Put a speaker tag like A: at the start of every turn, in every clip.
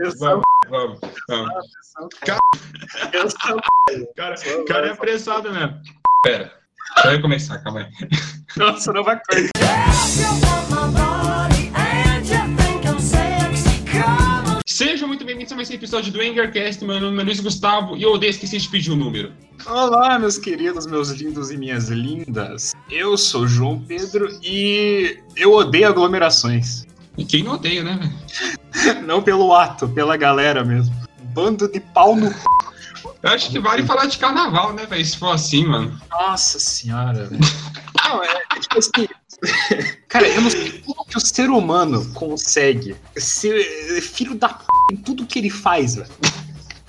A: Vamos, vamos, vamos. Cara, cara, cara é apressado mesmo. Pera, deixa eu começar, calma aí.
B: Nossa, não vai cortar.
A: Sejam muito bem-vindos a mais um episódio do Engercast. Meu nome é Luiz Gustavo e eu odeio esqueci de pedir o número.
B: Olá, meus queridos, meus lindos e minhas lindas. Eu sou João Pedro e eu odeio aglomerações.
A: E quem não odeia, né, velho?
B: Não pelo ato, pela galera mesmo. Bando de pau no c...
A: Eu acho que vale falar de carnaval, né, velho? Se for assim, mano.
B: Nossa senhora, velho. Não, é, é tipo assim. Cara, eu não sei como que o ser humano consegue ser filho da p em tudo que ele faz, velho.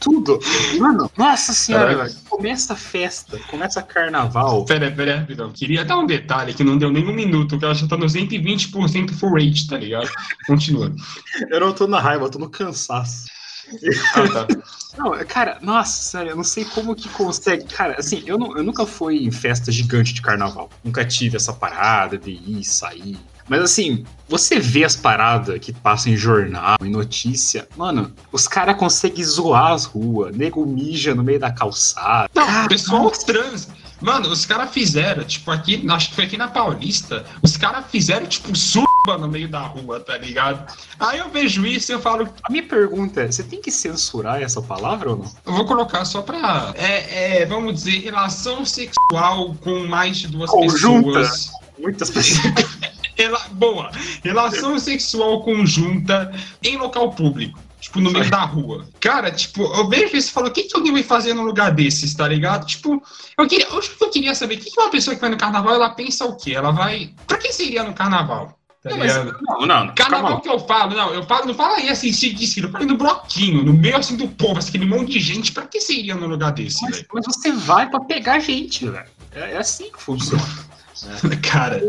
B: Tudo. Mano, nossa senhora,
A: Caraca.
B: Começa a festa, começa carnaval.
A: Pera, pera, rapidão. Queria dar um detalhe que não deu nem um minuto, que ela já tá no 120% full rate, tá ligado? Continua.
B: Eu não tô na raiva, eu tô no cansaço.
A: Ah, tá.
B: Não, cara, nossa, sério, eu não sei como que consegue. Cara, assim, eu, não, eu nunca fui em festa gigante de carnaval. Nunca tive essa parada de ir, sair. Mas assim, você vê as paradas que passam em jornal, em notícia, mano, os caras conseguem zoar as ruas, nego mija no meio da calçada.
A: Não, pessoal trans. Mano, os caras fizeram, tipo, aqui, acho que foi aqui na Paulista, os caras fizeram, tipo, surba no meio da rua, tá ligado? Aí eu vejo isso e eu falo,
B: A minha pergunta é: você tem que censurar essa palavra ou não?
A: eu vou colocar só pra, é, é, vamos dizer, relação sexual com mais de duas
B: Conjunta.
A: pessoas.
B: Muitas pessoas.
A: Boa. Relação sexual conjunta em local público. Tipo, no meio da rua. Cara, tipo, eu vejo isso e falo, o que, que alguém vai fazer num lugar desses, tá ligado? Tipo, eu queria, eu, eu queria saber, o que, que uma pessoa que vai no carnaval, ela pensa o quê? Ela vai. Pra que seria no carnaval? Tá
B: Não, mas- não, não,
A: Carnaval que eu falo, não, eu falo, não falo aí assim, se eu falo no bloquinho, no meio assim do povo, assim, aquele monte de gente, pra que seria num lugar desse,
B: Mas,
A: velho?
B: mas você vai pra pegar gente, velho. É, é assim que funciona.
A: Cara,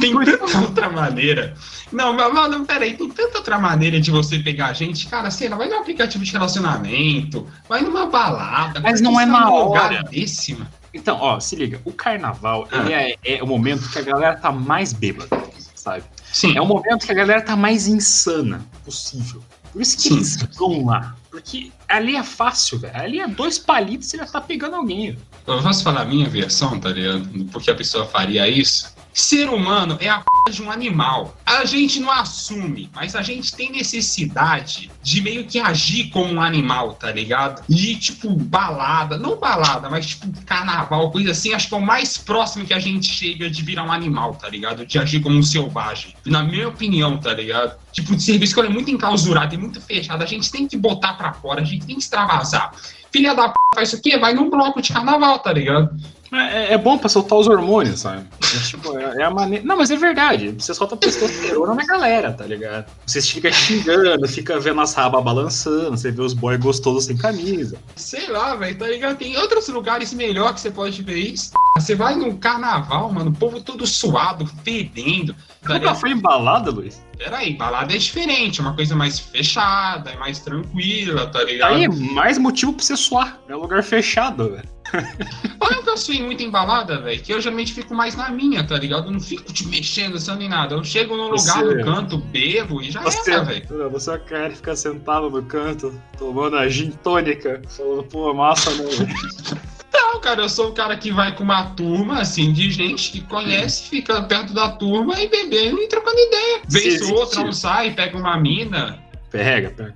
A: tem tanta outra maneira. Não, mas, mano, peraí, tem tanta outra maneira de você pegar gente. Cara, sei lá, vai num aplicativo de relacionamento, vai numa balada.
B: Mas não é
A: lugar
B: hora.
A: desse, mano?
B: Então, ó, se liga, o carnaval
A: Ah.
B: é, é o momento que a galera tá mais bêbada, sabe?
A: Sim.
B: É o momento que a galera tá mais insana possível. Por isso que
A: Sim.
B: eles vão lá. Porque ali é fácil, velho. Ali é dois palitos e já tá pegando alguém. velho.
A: Eu posso falar a minha versão, tá ligado? Do Porque a pessoa faria isso. Ser humano é a de um animal. A gente não assume, mas a gente tem necessidade de meio que agir como um animal, tá ligado? E, tipo, balada, não balada, mas tipo carnaval, coisa assim, acho que é o mais próximo que a gente chega de virar um animal, tá ligado? De agir como um selvagem. Na minha opinião, tá ligado? Tipo, de serviço que é muito enclausurado e muito fechado, a gente tem que botar pra fora, a gente tem que extravasar. Filha da p faz isso aqui, vai num bloco de carnaval, tá ligado?
B: É, é bom pra soltar os hormônios, sabe? É, tipo, é, é a maneira. Não, mas é verdade. Você solta testosterona na galera, tá ligado? Você fica xingando, fica vendo as rabas balançando, você vê os boys gostosos sem camisa.
A: Sei lá, velho, tá ligado? Tem outros lugares melhor que você pode ver isso. Você vai num carnaval, mano, o povo todo suado, fedendo.
B: Nunca foi embalada, Luiz?
A: Peraí, balada é diferente, é uma coisa mais fechada, é mais tranquila, tá ligado?
B: Aí mais motivo pra você suar. É um lugar fechado, velho.
A: Olha que eu fui muito em balada, velho, que eu geralmente fico mais na minha, tá ligado? Eu não fico te mexendo, assim, nem nada. Eu chego num lugar, no canto, bebo e já
B: Você,
A: era, velho.
B: você é o cara que fica sentado no canto, tomando a gin tônica, falando, pô, massa, né? velho?"
A: Não, cara, eu sou o cara que vai com uma turma, assim, de gente que conhece, fica perto da turma e bebendo e trocando ideia. Vez
B: Sim,
A: ou outra,
B: sim.
A: um sai, pega uma mina.
B: Pega, pega.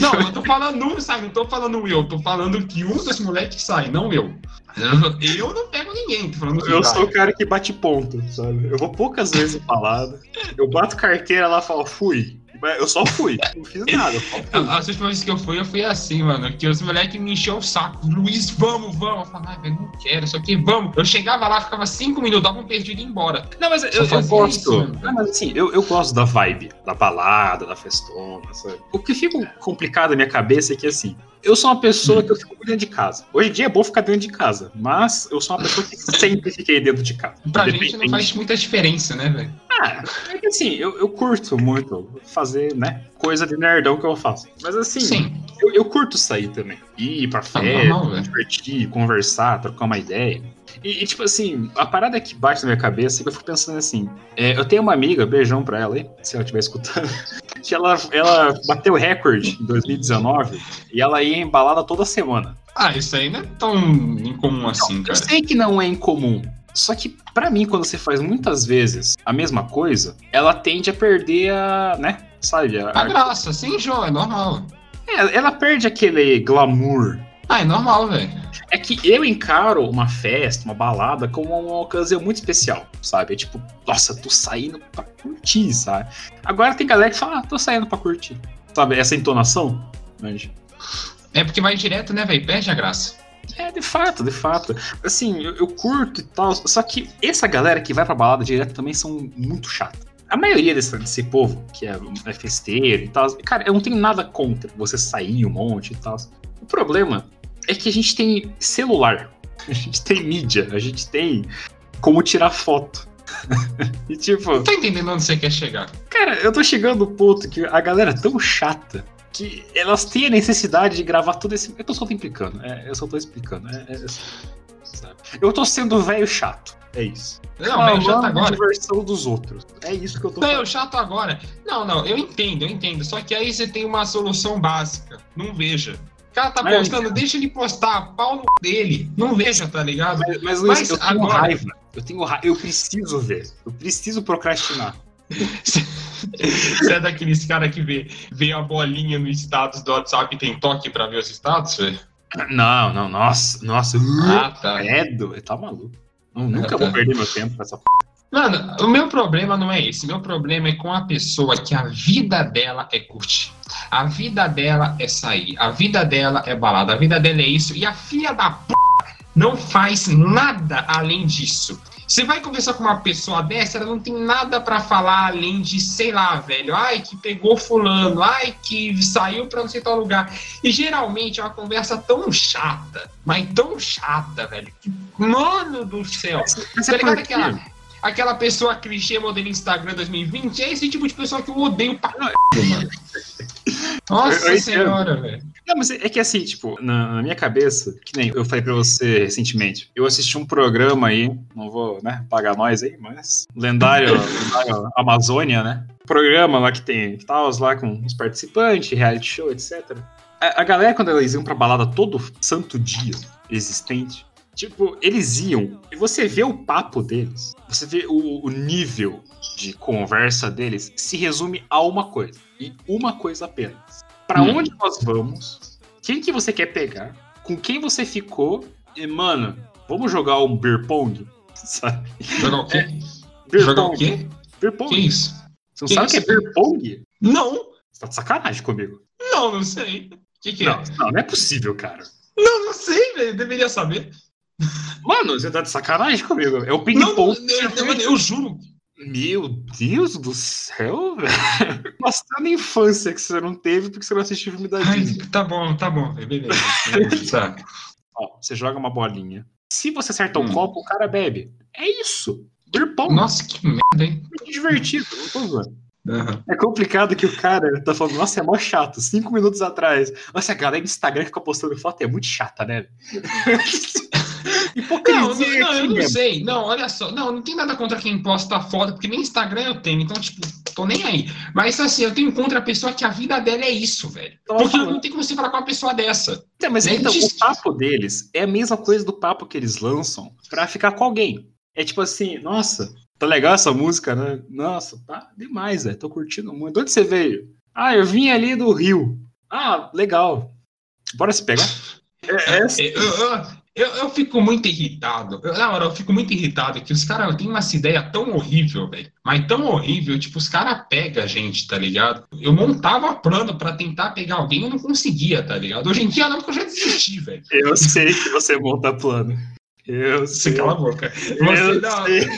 A: Não, eu tô falando um, sabe? Não tô falando eu, tô falando que um dos moleques sai, não eu. Eu não pego ninguém, tô falando
B: Eu sou o cara que bate ponto, sabe? Eu vou poucas vezes em balada. Eu bato carteira lá e falo, fui. Eu só fui. Não fiz nada. Eu.
A: As últimas vezes que eu fui, eu fui assim, mano. Que os moleques me encheu o saco. Luiz, vamos, vamos. Eu falava, ai, velho, não quero, só que vamos. Eu chegava lá, ficava cinco minutos, dava um perdido e ia embora.
B: Não, mas eu, eu
A: fazia
B: gosto.
A: isso.
B: Não, mas assim, eu, eu gosto da vibe, da balada, da festona, sabe? O que fica complicado na minha cabeça é que assim, eu sou uma pessoa que eu fico dentro de casa. Hoje em dia é bom ficar dentro de casa, mas eu sou uma pessoa que sempre fiquei dentro de casa.
A: Pra gente não faz muita diferença, né, velho?
B: Ah, é que assim, eu, eu curto muito fazer, né? Coisa de nerdão que eu faço. Mas assim,
A: Sim.
B: eu, eu curto sair também. Ir pra festa,
A: normal, velho.
B: divertir, conversar, trocar uma ideia. E, e, tipo assim, a parada que bate na minha cabeça é que eu fico pensando assim: é, eu tenho uma amiga, beijão pra ela aí, se ela estiver escutando, que ela, ela bateu recorde em 2019 e ela ia embalada toda semana.
A: Ah, isso aí não é tão incomum assim, cara.
B: Eu sei que não é incomum. Só que, para mim, quando você faz muitas vezes a mesma coisa, ela tende a perder a. né? Sabe?
A: A, a graça, sem jogo, é normal.
B: É, ela perde aquele glamour.
A: Ah, é normal, velho.
B: É que eu encaro uma festa, uma balada, como uma ocasião muito especial, sabe? É tipo, nossa, tô saindo pra curtir, sabe? Agora tem galera que fala, ah, tô saindo pra curtir. Sabe? Essa entonação, manja.
A: É porque vai direto, né, velho? Perde a graça.
B: É, de fato, de fato. Assim, eu, eu, curto e tal. Só que essa galera que vai pra balada direto também são muito chata. A maioria desse, desse povo, que é, é festeiro e tal, cara, eu não tenho nada contra você sair um monte e tal. O problema é que a gente tem celular, a gente tem mídia, a gente tem como tirar foto. e tipo.
A: Não tô entendendo onde você quer chegar.
B: Cara, eu tô chegando no ponto que a galera é tão chata que elas têm a necessidade de gravar todo esse. Eu tô só implicando, é, eu só tô explicando. É, é, eu tô sendo velho chato. É isso.
A: Não, velho chato agora.
B: diversão dos outros. É isso que eu tô
A: Velho chato agora. Não, não, eu entendo, eu entendo. Só que aí você tem uma solução básica. Não veja cara tá postando, deixa ele postar, pau no dele. Não veja, tá ligado?
B: Mas, mas, Luiz, mas eu tenho agora... raiva. Eu tenho raiva. Eu preciso ver. Eu preciso procrastinar.
A: Você é daqueles caras que vê, vê a bolinha no status do WhatsApp e tem toque pra ver os status, velho?
B: Não, não, nossa, nossa.
A: Ah, tá.
B: Credo, tá maluco. Nunca ah, tá. vou perder meu tempo com essa p.
A: Mano, o meu problema não é esse. Meu problema é com a pessoa que a vida dela é curtir. A vida dela é sair. A vida dela é balada. A vida dela é isso. E a filha da p não faz nada além disso. Você vai conversar com uma pessoa dessa, ela não tem nada para falar além de, sei lá, velho, ai, que pegou fulano, ai, que saiu pra não sei tal lugar. E geralmente é uma conversa tão chata, mas tão chata, velho, que, mano do céu. Mas, tá ligado aquela aquela pessoa clichê modelo Instagram 2020, é esse tipo de pessoa que eu odeio pra caralho, mano. Nossa eu, senhora, velho.
B: Não, mas é que assim, tipo, na, minha cabeça, que nem eu falei pra você recentemente, eu assisti um programa aí, não vou, né, pagar nós aí, mas lendário, lendário Amazônia, né? Programa lá que tem tal, lá com os participantes, reality show, etc. A, a galera, quando eles iam pra balada todo santo dia existente, Tipo, eles iam, e você vê o papo deles, você vê o, o, nível de conversa deles, se resume a uma coisa, e uma coisa apenas. Para hum. onde nós vamos? Quem que você quer pegar? Com quem você ficou? E, mano, vamos jogar um beer pong?
A: Sabe? Jogar o quê? É,
B: beer jogar pong. o quê? Beer pong.
A: Que isso?
B: Você não que sabe o que é beer pong?
A: Não.
B: Você tá de sacanagem comigo.
A: Não, não sei. O que, que
B: não, é? Não, não é possível, cara.
A: Não, não sei, velho. Deveria saber.
B: Mano, você tá de sacanagem comigo. É o ping-pong.
A: Eu, eu, eu, juro.
B: Meu Deus do céu, velho. Mostrando a infância que você não teve porque você não assistiu filme da Disney.
A: Tá bom, tá bom. Beleza. tá.
B: Ó, você joga uma bolinha. Se você acerta um hum. copo, o cara bebe. É isso.
A: Nossa, que merda, hein?
B: É divertido, não tô zoando. Uhum. É complicado que o cara tá falando, nossa, é mó chato. Cinco minutos atrás. Nossa, a galera do Instagram fica postando foto, é muito chata, né?
A: Hipocrisia não, não, eu não mesmo. sei. Não, olha só. Não, não tem nada contra quem posta foto, porque nem Instagram eu tenho. Então, tipo, tô nem aí. Mas assim, eu tenho contra a pessoa que a vida dela é isso, velho. Porque não tem como você falar com uma pessoa dessa.
B: É, mas então, o papo deles é a mesma coisa do papo que eles lançam pra ficar com alguém. É tipo assim, nossa, tá legal essa música, né? Nossa, tá demais, velho. Tô curtindo muito. De onde você veio? Ah, eu vim ali do Rio. Ah, legal. Bora se pegar?
A: É, é... Eu, eu, eu, eu fico muito irritado. Eu, na hora, eu fico muito irritado que os caras têm uma ideia tão horrível, velho. Mas tão horrível, tipo, os caras pegam a gente, tá ligado? Eu montava plano para tentar pegar alguém e eu não conseguia, tá ligado? Hoje em dia não, porque eu já desisti, velho.
B: Eu sei que você monta plano. Eu sei.
A: Você cala a boca.
B: Você eu não. Sei.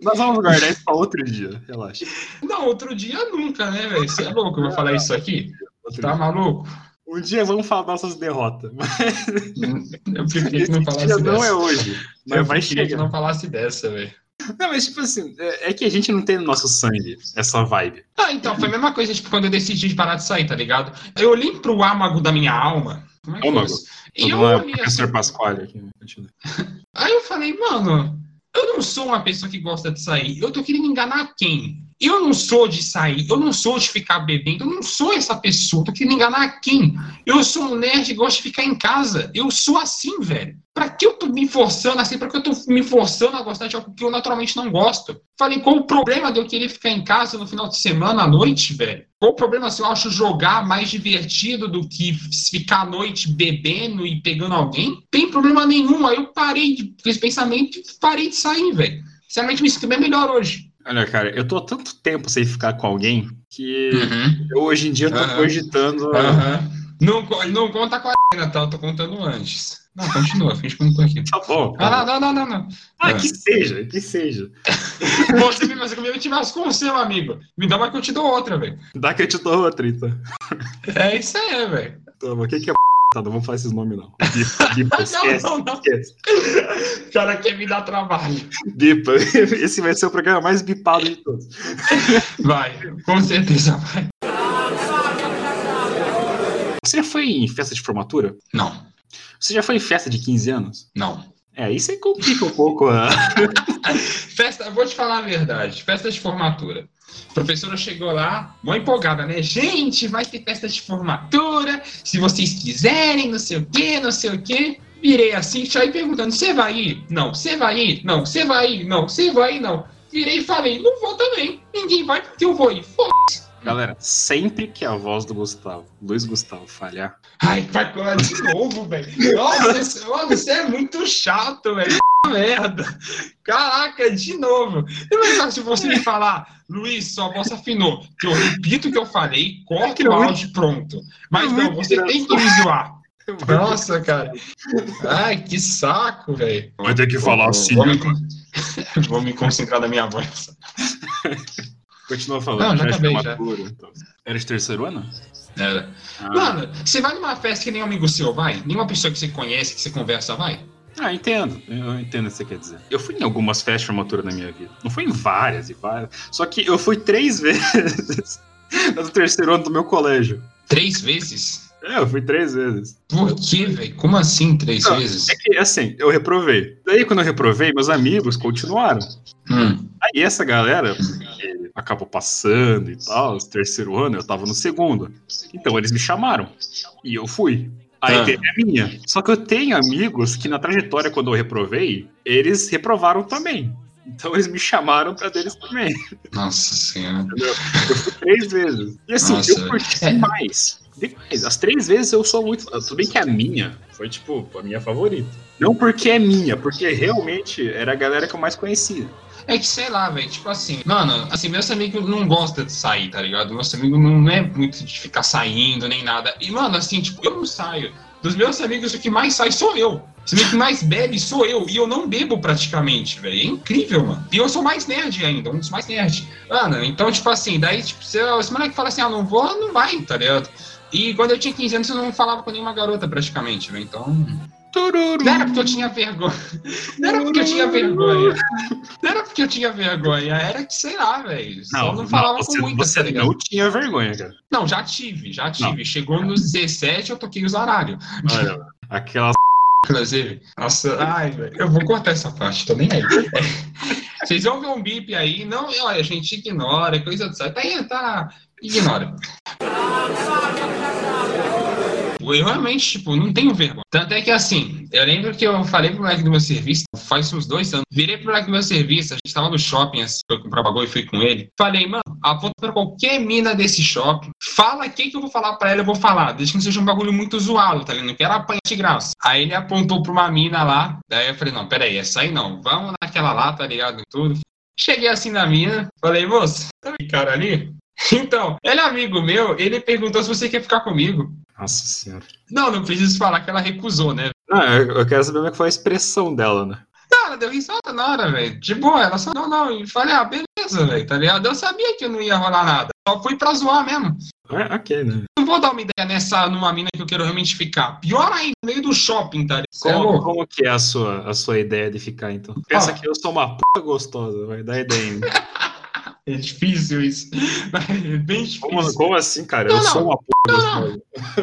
B: Nós vamos guardar isso pra outro dia, relaxa.
A: Não, outro dia nunca, né, velho? Você é louco, eu vou falar isso aqui? Tá maluco?
B: Um dia vamos falar nossas derrotas. Mas...
A: Eu preferia que não falasse
B: dessa. não é hoje.
A: Mas eu vai chegar. que não falasse dessa, velho.
B: Não, mas tipo assim, é, é que a gente não tem no nosso sangue essa vibe.
A: Ah, então, foi a mesma coisa, tipo, quando eu decidi de parar de sair, tá ligado? Eu olhei pro âmago da minha alma.
B: Como é que âmago. E eu olhei professor assim, Pasquale aqui. Né?
A: Aí eu falei, mano, eu não sou uma pessoa que gosta de sair. Eu tô querendo enganar quem? Eu não sou de sair, eu não sou de ficar bebendo, eu não sou essa pessoa, tô querendo enganar quem? Eu sou um nerd que gosta de ficar em casa. Eu sou assim, velho. Pra que eu tô me forçando assim? Pra que eu tô me forçando a gostar de algo que eu naturalmente não gosto? Falei, qual o problema de eu querer ficar em casa no final de semana à noite, velho? Qual o problema se eu acho jogar mais divertido do que ficar à noite bebendo e pegando alguém? Tem problema nenhum. Aí eu parei de esse pensamento e parei de sair, velho. Sinceramente, me sinto bem melhor hoje.
B: Olha, cara, eu tô há tanto tempo sem ficar com alguém que uhum. eu, hoje em dia tô uhum. cogitando.
A: Uhum. Não, não conta com a tá? Eu tô contando antes. Não, continua, finge que eu não tô aqui.
B: Tá bom.
A: Tá ah, não, não, não, não.
B: Ah, é. que seja, que seja.
A: Você me mas comigo tivesse com você, meu amigo. Me dá uma que eu te dou outra, velho.
B: Dá que eu te dou outra, então.
A: É isso aí, velho.
B: Toma, o que, que é Tá, não vou falar esses nomes, não.
A: Bipa, esquece, não, não, esquece. O cara quer me dar trabalho.
B: Bipa, esse vai ser o programa mais bipado de todos.
A: Vai, com certeza vai.
B: Você já foi em festa de formatura?
A: Não.
B: Você já foi em festa de 15 anos?
A: Não.
B: É, isso aí complica um pouco a.
A: festa, vou te falar a verdade. Festa de formatura. A professora chegou lá, mó empolgada, né? Gente, vai ter festa de formatura, se vocês quiserem, não sei o quê, não sei o quê. Virei assim, saí perguntando: você vai ir? Não. Você vai ir? Não. Você vai ir? Não. Você vai ir? Não. Virei e falei: não vou também. Ninguém vai porque eu vou ir. Foda-se.
B: Galera, sempre que a voz do Gustavo, Luiz Gustavo, falhar.
A: Ai, vai colar de novo, velho. Nossa, você é muito chato, velho. Merda. Caraca, de novo. Se você me falar, Luiz, sua voz afinou. Que eu repito o que eu falei, corto o áudio pronto. Mas não, você tem que me zoar. Nossa, cara. Ai, que saco, velho.
B: Vai ter que falar assim.
A: Vou me, vou me concentrar na minha voz.
B: Continua falando.
A: Não, já acabei, já.
B: Então. Era de terceiro ano?
A: Era. Ah. Mano, você vai numa festa que nem um amigo seu vai? Nenhuma pessoa que você conhece, que você conversa, vai?
B: Ah, entendo. Eu entendo o que você quer dizer. Eu fui em algumas festas de formatura na minha vida. Não fui em várias e várias. Só que eu fui três vezes no terceiro ano do meu colégio.
A: Três vezes?
B: É, eu fui três vezes.
A: Por quê, velho? Como assim três Não, vezes?
B: É que, assim, eu reprovei. Daí, quando eu reprovei, meus amigos continuaram. Hum. Aí, essa galera acabou passando e tal, terceiro ano, eu tava no segundo. Então, eles me chamaram. E eu fui. A ah. ideia é minha. Só que eu tenho amigos que, na trajetória, quando eu reprovei, eles reprovaram também. Então eles me chamaram pra deles também.
A: Nossa senhora.
B: Eu fui três vezes. E assim, Nossa. eu curti é. mais. As três vezes eu sou muito. Tudo bem que a minha foi, tipo, a minha favorita. Não porque é minha, porque realmente era a galera que eu mais conhecia.
A: É que sei lá, velho, tipo assim, mano, assim, meus amigos não gostam de sair, tá ligado? Meus amigos não é muito de ficar saindo nem nada. E, mano, assim, tipo, eu não saio. Dos meus amigos, o que mais sai sou eu. O que mais bebe sou eu. E eu não bebo praticamente, velho. É incrível, mano. E eu sou mais nerd ainda, um dos mais nerds. Mano, então, tipo assim, daí, tipo, se, se o moleque fala assim, ah, não vou, não vai, tá ligado? E quando eu tinha 15 anos, eu não falava com nenhuma garota praticamente, velho. Então. Não era porque eu tinha vergonha. Não era porque eu tinha vergonha. Não era porque eu tinha vergonha. Era que, sei lá, velho. Só não, falava não,
B: você,
A: com muita,
B: Você tá não tinha vergonha, cara.
A: Não, já tive, já tive. Não. Chegou nos 17, eu toquei os aralhos.
B: Olha, aquelas.
A: Inclusive, nossa, ai, velho. Eu vou cortar essa parte, tô nem aí. É. Vocês vão ver um bip aí. Não, olha, a gente ignora, coisa do céu. Tá aí, tá. Ignora eu realmente, tipo, não tenho vergonha. Tanto é que, assim, eu lembro que eu falei pro moleque do meu serviço, faz uns dois anos, virei pro moleque do meu serviço, a gente tava no shopping, assim, foi comprar bagulho e fui com ele. Falei, mano, aponta pra qualquer mina desse shopping, fala o que eu vou falar pra ela, eu vou falar, desde que não seja um bagulho muito zoado, tá ligado? Não quero apanhar de graça. Aí ele apontou pra uma mina lá, daí eu falei, não, peraí, essa aí não, vamos naquela lá, tá ligado? Tudo. Cheguei assim na mina, falei, moço, tá cara ali? Então, ele é amigo meu, ele perguntou se você quer ficar comigo.
B: Nossa senhora.
A: Não, não preciso falar que ela recusou, né?
B: Não, eu quero saber como é que foi a expressão dela, né?
A: Não, ela deu risada na hora, velho. De boa, ela só, não, não. E falei, ah, beleza, velho, tá ligado? Eu sabia que não ia rolar nada. Só fui pra zoar mesmo.
B: É, ok, né?
A: Não vou dar uma ideia nessa, numa mina que eu quero realmente ficar. Pior ainda, no meio do shopping, tá ligado?
B: Como, é como que é a sua, a sua ideia de ficar, então? Pensa ah. que eu sou uma puta gostosa, vai dar ideia ainda.
A: É difícil isso. É bem difícil.
B: Como, como assim, cara? Não, eu não. sou uma p. Não,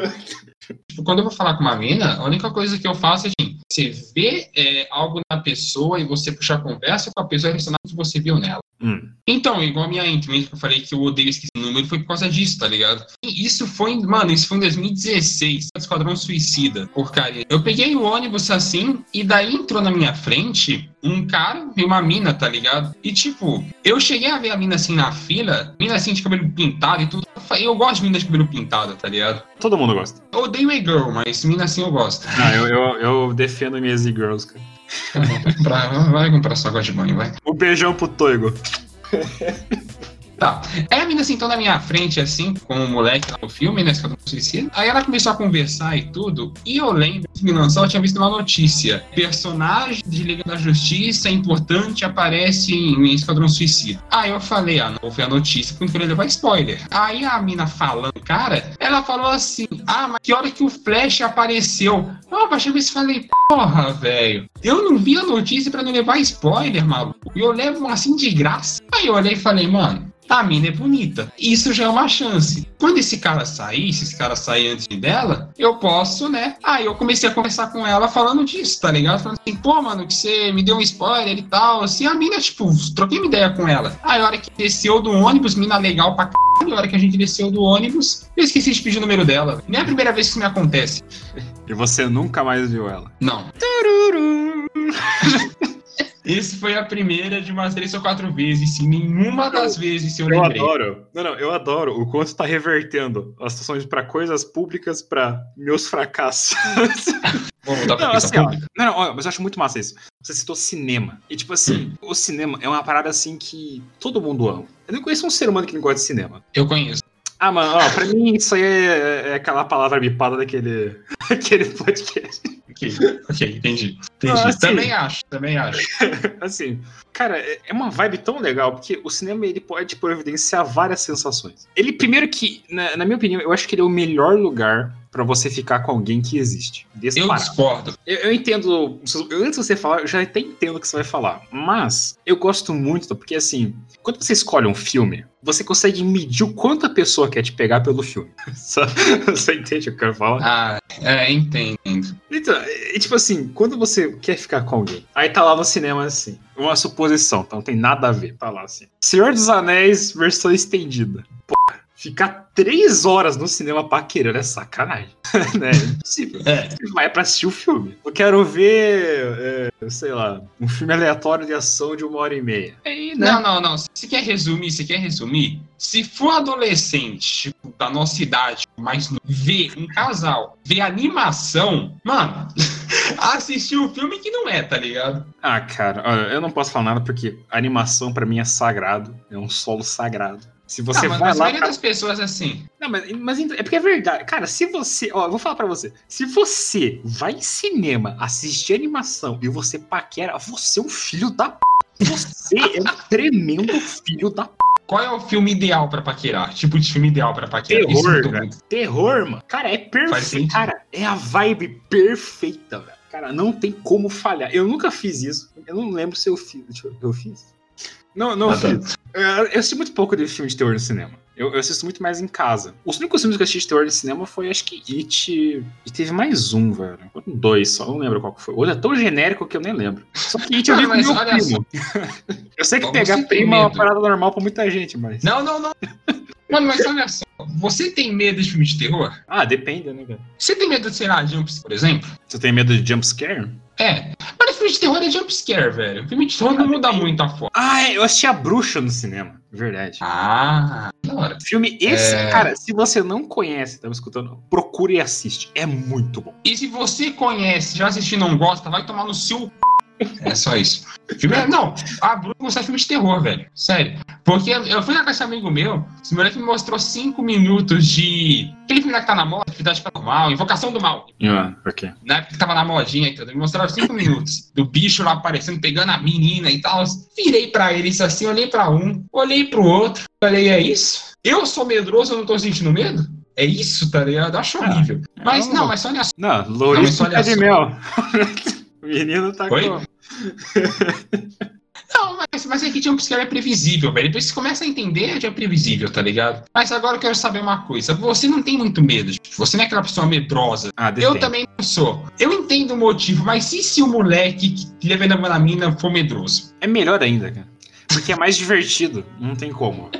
A: tipo, quando eu vou falar com uma mina, a única coisa que eu faço é assim, você vê é, algo na pessoa e você puxar conversa com a pessoa relacionada que você viu nela.
B: Hum.
A: Então, igual a minha intimate que eu falei que eu odeio esse número, foi por causa disso, tá ligado? E isso foi, mano, isso foi em 2016, Esquadrão Suicida, porcaria. Eu peguei o ônibus assim, e daí entrou na minha frente um cara e uma mina, tá ligado? E tipo, eu cheguei a ver a mina assim na fila, mina assim de cabelo pintado e tudo. Eu gosto de mina de cabelo pintado, tá ligado?
B: Todo mundo gosta.
A: Eu odeio e-girl, mas mina assim eu gosto.
B: Ah, eu, eu, eu defendo minhas e-girls, cara.
A: Vai comprar, vai comprar sua água de banho, vai.
B: O beijão pro Toigo.
A: Tá. Aí a mina sentou na minha frente, assim, com o moleque lá no filme, né? Suicida. Aí ela começou a conversar e tudo. E eu lembro que lançou, eu tinha visto uma notícia. Personagem de Liga da Justiça importante aparece em Esquadrão Suicida. Aí eu falei, ah, não vou ver a notícia porque eu levar spoiler. Aí a mina falando, cara, ela falou assim: ah, mas que hora que o Flash apareceu? Eu abaixei e falei, porra, velho. Eu não vi a notícia pra não levar spoiler, maluco. E eu levo assim de graça. Aí eu olhei e falei, mano, a mina é bonita. Isso já é uma chance. Quando esse cara sair, se esse cara sair antes dela, eu posso, né? Aí eu comecei a conversar com ela falando disso, tá ligado? Falando assim, pô, mano, que você me deu um spoiler e tal. Assim, a mina, tipo, troquei uma ideia com ela. Aí a hora que desceu do ônibus, mina legal pra caralho. A hora que a gente desceu do ônibus, eu esqueci de pedir o número dela. Nem é a primeira vez que isso me acontece.
B: E você nunca mais viu ela?
A: Não. Isso foi a primeira de umas três ou quatro vezes. Sim, nenhuma das vezes eu,
B: Eu
A: lembrei.
B: adoro. Não, não, eu adoro o quanto tá revertendo as situações pra coisas públicas pra meus fracassos.
A: Vamos mudar pra
B: Não, assim, ó, não, não, ó, mas eu acho muito massa isso. Você citou cinema. E, tipo assim, o cinema é uma parada assim que todo mundo ama. Eu não conheço um ser humano que não gosta de cinema.
A: Eu conheço.
B: Ah, mano, ó, pra mim isso aí é, é aquela palavra bipada daquele, daquele podcast.
A: Ok, ok, entendi. Entendi.
B: Ah, assim-
A: Também acho, também acho.
B: Assim, cara, é é uma vibe tão legal, porque o cinema ele pode providenciar várias sensações. Ele, primeiro que, na, na minha opinião, eu acho que ele é o melhor lugar pra você ficar com alguém que existe.
A: Eu
B: Disparado.
A: discordo.
B: Eu, eu entendo. eu- Antes de você falar, eu já até entendo o que você vai falar. Mas eu gosto muito, porque assim, quando você escolhe um filme, você consegue medir o quanto a pessoa quer te pegar pelo filme. Você entende o que eu quero falar?
A: Ah, é, entendo.
B: Então, é, tipo assim, quando você quer ficar com alguém, aí tá lá no cinema assim, uma suposição, então não tem nada a ver, tá lá assim. Senhor dos Anéis, versão estendida. Porra, ficar três horas no cinema paquerando é sacanagem. né? É impossível.
A: É.
B: Você vai pra assistir o filme. Eu quero ver, é, sei lá, um filme aleatório de ação de uma hora e meia. Aí, né?
A: Não, não, não. Se quer resumir, se quer resumir, se for adolescente, tipo, da nossa idade, mas ver um casal, ver animação, mano, assistir um filme que não é, tá ligado?
B: Ah, cara, olha, eu não posso falar nada porque a animação pra mim é sagrado. É um solo sagrado. Se você
A: ah, mas
B: vai
A: a
B: lá.
A: maioria
B: pra-
A: das pessoas é assim.
B: Não, mas, mas é porque é verdade. Cara, se você. Ó, eu vou falar pra você. Se você vai em cinema assistir animação e você paquera, você é um filho da p. Você é um tremendo filho da p.
A: Qual é o filme ideal pra paquerar? Tipo de filme ideal pra paquerar?
B: Terror,
A: muito-
B: Terror, mano. Cara, é perfeito. Cara, é a vibe perfeita, velho. Cara, não tem como falhar. Eu nunca fiz isso. Eu não lembro se eu fiz. Eu fiz. Não, não
A: Ah, tá.
B: fiz. Eu, assisti muito pouco de filme de terror no cinema. Eu, eu assisto muito mais em casa. Os únicos filmes que eu assisti de terror no cinema foi, acho que It. E teve mais um, velho. Foram Dois só, não lembro qual que foi. O outro é tão genérico que eu nem lembro. Só que It eu vi com
A: mas
B: meu
A: olha
B: primo. eu sei que
A: Você
B: pegar
A: tem
B: primo é uma parada normal pra muita gente, mas.
A: Não, não, não. Mano, mas olha só. Você tem medo de filme de terror?
B: Ah, depende, né, cara?
A: Você tem medo de, sei lá, jumps, por exemplo?
B: Você tem medo de jumpscare?
A: É. Mas filme de terror é jumpscare, velho. Filme de terror não muda muito a forma.
B: Ah, é, eu assisti a bruxa no cinema. Verdade.
A: Ah, da hora.
B: Filme esse,
A: É.
B: cara, se você não conhece, tá me escutando, procure e assiste. É muito bom.
A: E se você conhece, já assistiu e não gosta, vai tomar no seu. c****. É só isso. Filme é- Não, a Bruna gosta de filme de terror, velho. Sério. Porque eu fui na casa de um amigo meu, esse moleque me mostrou cinco minutos de. Aquele filme que tá na moda, Atividade Paranormal, Invocação do Mal.
B: Ah, ok.
A: Na época que tava na modinha e tudo. Me mostraram cinco minutos do bicho lá aparecendo, pegando a menina e tal. Virei pra ele isso assim, olhei pra um, olhei pro outro, falei, é isso? Eu sou medroso, eu não tô sentindo medo? É isso, tá ligado? Eu acho
B: Ah,
A: horrível. Mas
B: não.
A: não, mas olha só.
B: Não,
A: olha
B: tá de
A: só.
B: mel. O menino tá
A: Oi?
B: com.
A: Não, mas, mas é que jumpscare é previsível, velho. Depois que você começa a entender, já é previsível, tá ligado? Mas agora eu quero saber uma coisa. Você não tem muito medo, tipo, você não é aquela pessoa medrosa.
B: Ah,
A: Eu também não sou. Eu entendo o motivo, mas e se o moleque que leva na mina for medroso?
B: É melhor ainda, cara. Porque é mais divertido. Não tem como.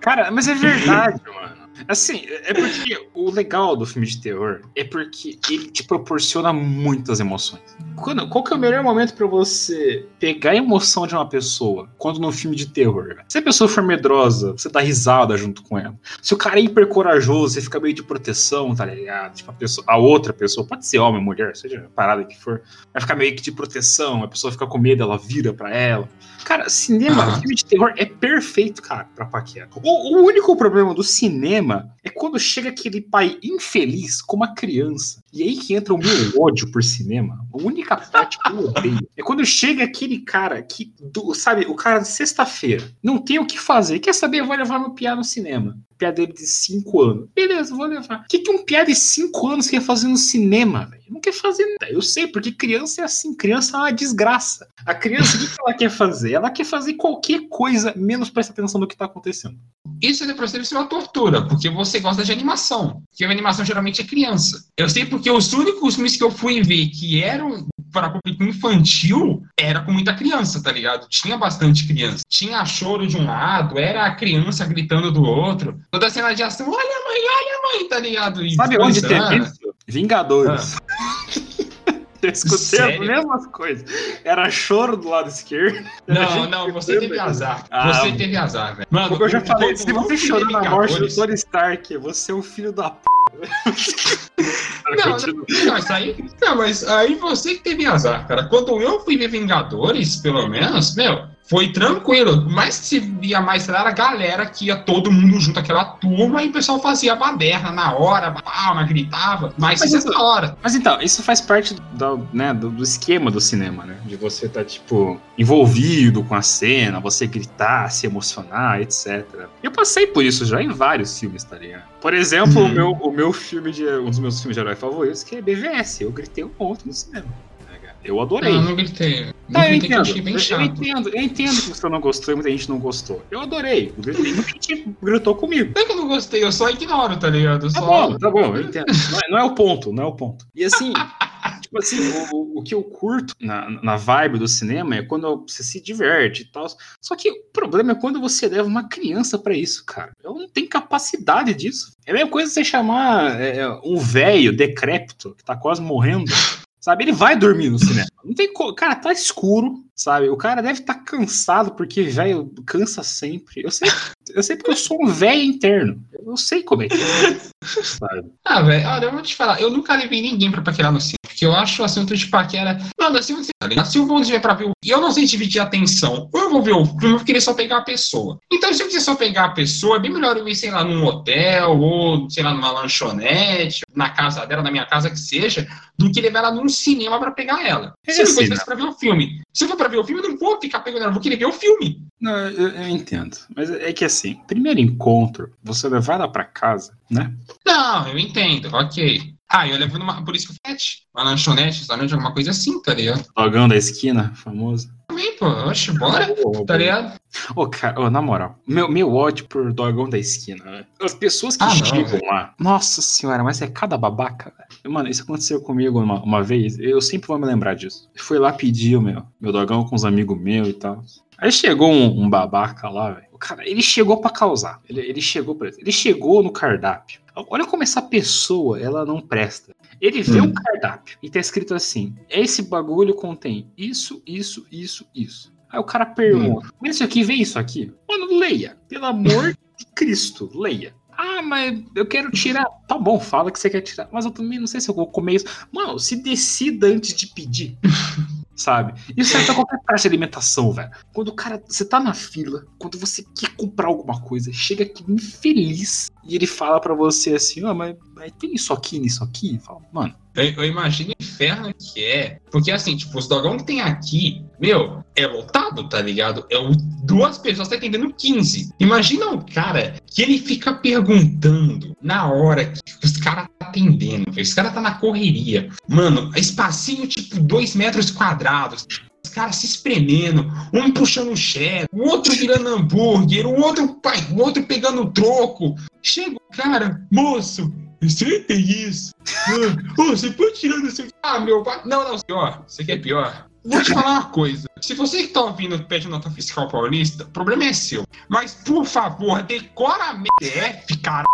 B: Cara, mas é verdade, mano. Assim, é porque o legal do filme de terror é porque ele te proporciona muitas emoções. Quando, qual que é o melhor momento para você pegar a emoção de uma pessoa quando no filme de terror? Se a pessoa for medrosa, você dá risada junto com ela. Se o cara é hiper corajoso, você fica meio de proteção, tá ligado? Tipo, a, pessoa, a outra pessoa, pode ser homem, mulher, seja a parada que for, vai ficar meio que de proteção, a pessoa fica com medo, ela vira para ela. Cara, cinema, uhum. filme de terror é perfeito, cara, pra paquera. O, o único problema do cinema é quando chega aquele pai infeliz com uma criança. E aí que entra o meu ódio por cinema. A única parte que eu odeio é quando chega aquele cara que, do, sabe, o cara de sexta-feira não tem o que fazer. Quer saber? Vou levar meu piá no cinema piá dele de 5 anos. Beleza, vou levar. O que, que um piá de 5 anos quer fazer no cinema, velho? Não quer fazer nada. Eu sei, porque criança é assim. Criança é uma desgraça. A criança, o que, que ela quer fazer? Ela quer fazer qualquer coisa, menos prestar atenção no que tá acontecendo.
A: Isso depois deve ser uma tortura, porque você gosta de animação. Porque a animação geralmente é criança. Eu sei porque os únicos filmes que eu fui ver que eram para público infantil era com muita criança, tá ligado? Tinha bastante criança. Tinha choro de um lado, era a criança gritando do outro. Toda cena de ação, olha mãe, olha mãe, tá ligado?
B: E Sabe onde teve isso? Vingadores. Ah. Eu escutei Sério? as mesmas coisas. Era choro do lado esquerdo.
A: Não, não, você teve azar. Ah, você teve azar, velho.
B: Mano, como eu já falei, se você chorou na morte do Tony Stark, você é um filho da p.
A: não, não, aí, não, mas aí você que teve azar, cara. Quando eu fui ver Vingadores, pelo menos, meu, foi tranquilo. Mas se via mais era a galera que ia todo mundo junto, aquela turma, e o pessoal fazia baderna na hora, palma, gritava. Mas, mas isso é da hora.
B: Mas então, isso faz parte do, né, do, do esquema do cinema, né? De você estar, tá, tipo, envolvido com a cena, você gritar, se emocionar, etc. Eu passei por isso já em vários filmes, tá ligado? Por exemplo, hum. o, meu, o meu filme de. Um dos meus filmes de herói favoritos, que é BVS. Eu gritei um monte no cinema. Eu adorei. Não,
A: não gritei.
B: Não tá, eu entendo. Eu, eu, entendo. Eu entendo que você não gostou e muita gente não gostou. Eu adorei. Eu gritei, muita gente gritou comigo.
A: Não é que eu não gostei, eu só ignoro, tá ligado?
B: Tá bom, tá bom, eu entendo. Não é, não é o ponto, não é o ponto. E assim, tipo assim, o, o, que eu curto na, na vibe do cinema é quando você se diverte e tal. Só que o problema é quando você leva uma criança para isso, cara. Eu não tenho capacidade disso. É a mesma coisa você chamar é, um velho decrépito que tá quase morrendo Sabe? Ele vai dormir no cinema. Não tem co... Cara, tá escuro, sabe? O cara deve estar tá cansado, porque velho cansa sempre. Eu sei, eu sei porque eu sou um velho interno. Eu sei como é que é.
A: Sabe? Ah, velho, olha, eu vou te falar, eu nunca levei ninguém pra paquerar no cinema. Porque eu acho o assunto de paquera. Mano, assim você tá ligado? Se eu vou ver pra ver o. E eu não sei dividir a atenção. Ou eu vou ver o filme, eu vou querer só pegar a pessoa. Então, se eu quiser só pegar a pessoa, é bem melhor eu ir, sei lá, num hotel, ou, sei lá, numa lanchonete, na casa dela, na minha casa que seja, do que levar ela num cinema para pegar ela. É se eu assim, for pra ver o filme. Se eu for pra ver o filme, eu não vou ficar pegando ela, eu vou querer ver o filme.
B: Não, eu, eu, entendo. Mas é que assim, primeiro encontro, você levar ela pra casa, né?
A: Não, eu entendo, ok. Ah, eu levo numa. Por isso que fete. Uma lanchonete, restaurante, alguma coisa assim, tá ligado?
B: Dogão da esquina, famoso.
A: Também, pô. Oxe, bora. Oh, tá ligado?
B: Ô, oh, cara, oh, na moral, meu, meu ódio por dogão da esquina, né? As pessoas que ah, chegam não, lá. Nossa senhora, mas é cada babaca, velho. Mano, isso aconteceu comigo uma, uma vez. Eu sempre vou me lembrar disso. Eu fui lá pedir o meu, meu dogão com uns amigos meus e tal. Aí chegou um, um babaca lá, velho. Cara, ele chegou para causar. Ele, ele chegou pra, Ele chegou no cardápio. Olha como essa pessoa, ela não presta. Ele vê hum. um cardápio e tá escrito assim: esse bagulho contém isso, isso, isso, isso. Aí o cara pergunta: hum. mas isso aqui vem isso aqui? Mano, leia. Pelo amor de Cristo, leia. Ah, mas eu quero tirar. Tá bom, fala que você quer tirar. Mas eu também não sei se eu vou comer isso. Mano, se decida antes de pedir. sabe? Isso serve pra qualquer praça de alimentação, velho. Quando o cara, você tá na fila, quando você quer comprar alguma coisa, chega aqui infeliz e ele fala para você assim, ó, oh, mas, mas, tem isso aqui, nisso aqui? Fala, mano.
A: Eu, eu, imagino o inferno que é. Porque assim, tipo, os dogão que tem aqui, meu, é lotado, tá ligado? É o, duas pessoas tá atendendo 15. Imagina um cara que ele fica perguntando na hora que os caras tá atendendo. Os caras tá na correria. Mano, espacinho tipo 2 metros quadrados os caras se espremendo, um puxando o chefe, o outro virando hambúrguer, o outro, pai, o outro pegando troco. Chega o cara, moço, você tem isso? oh, você pode tirar do seu. Ah, meu pai. Não, não, pior. Você quer pior? Vou te falar uma coisa. Se você que tá ouvindo pede nota fiscal paulista, o problema é seu. Mas, por favor, decora a MDF, cara.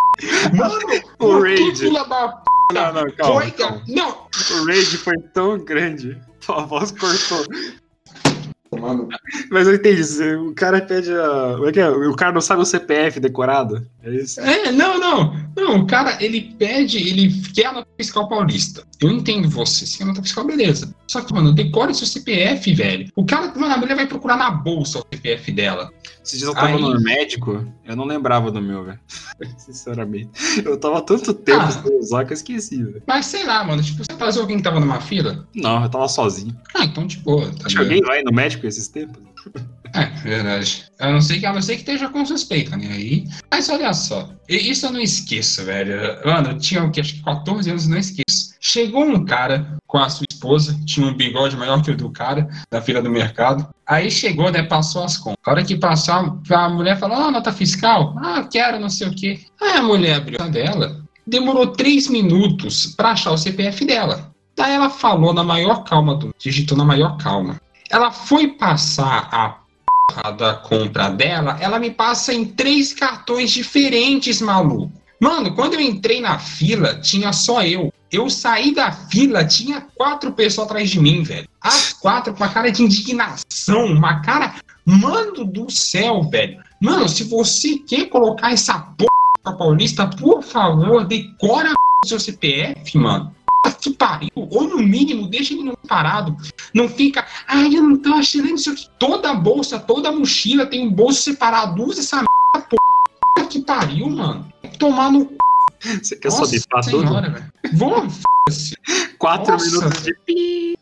A: Mano,
B: O Raid. Não, não, calma,
A: Foi,
B: calma.
A: Não,
B: O raid foi tão grande. Tua voz cortou.
A: mano.
B: Mas eu entendi. O cara pede a. Como é que é? O cara não sabe o CPF decorado. É isso.
A: É, não, não. Não, o cara, ele pede, ele quer a nota fiscal paulista. Eu entendo você, se quer a nota fiscal, beleza. Só que, mano, decore seu CPF, velho. O cara, mano, a mulher vai procurar na bolsa o CPF dela.
B: Esses dias eu tava
A: Aí-
B: no médico, eu não lembrava do meu, velho. Sinceramente. Eu tava tanto tempo
A: Ah.
B: sem usar que eu esqueci, velho.
A: Mas sei lá, mano, tipo, você atrasou alguém que tava numa fila?
B: Não, eu tava sozinho.
A: Ah, então boa, tá
B: Acho que alguém vai no médico esses tempos.
A: É, verdade. A não ser que, a não ser que esteja com suspeita, né? Aí. Mas olha só, isso eu não esqueço, velho. Mano, eu tinha o que? Acho que 14 anos, não esqueço. Chegou um cara com a sua esposa, tinha um bigode maior que o do cara, na fila do mercado. Aí chegou, né? Passou as contas. A hora que passou, a mulher falou: Ah, nota fiscal? Ah, quero, não sei o quê. Aí a mulher abriu a dela, demorou três minutos pra achar o CPF dela. Daí ela falou na maior calma do. Digitou na maior calma. Ela foi passar a porra da compra dela, ela me passa em três cartões diferentes, maluco. Mano, quando eu entrei na fila, tinha só eu. Eu saí da fila, tinha quatro pessoas atrás de mim, velho. As quatro com uma cara de indignação, uma cara. Mano do céu, velho. Mano, se você quer colocar essa porra paulista, por favor, decora seu CPF, mano. Que pariu. Ou no mínimo, deixa ele não parado. Não fica, ai, eu não tô achando isso aqui. Toda bolsa, toda mochila tem um bolso separado. Usa essa merda, porra. Que pariu, mano. Tomar no
B: Você quer
A: Nossa
B: bipar tudo?
A: senhora, velho. Vamos, f***se.
B: Quatro
A: Nossa.
B: minutos de.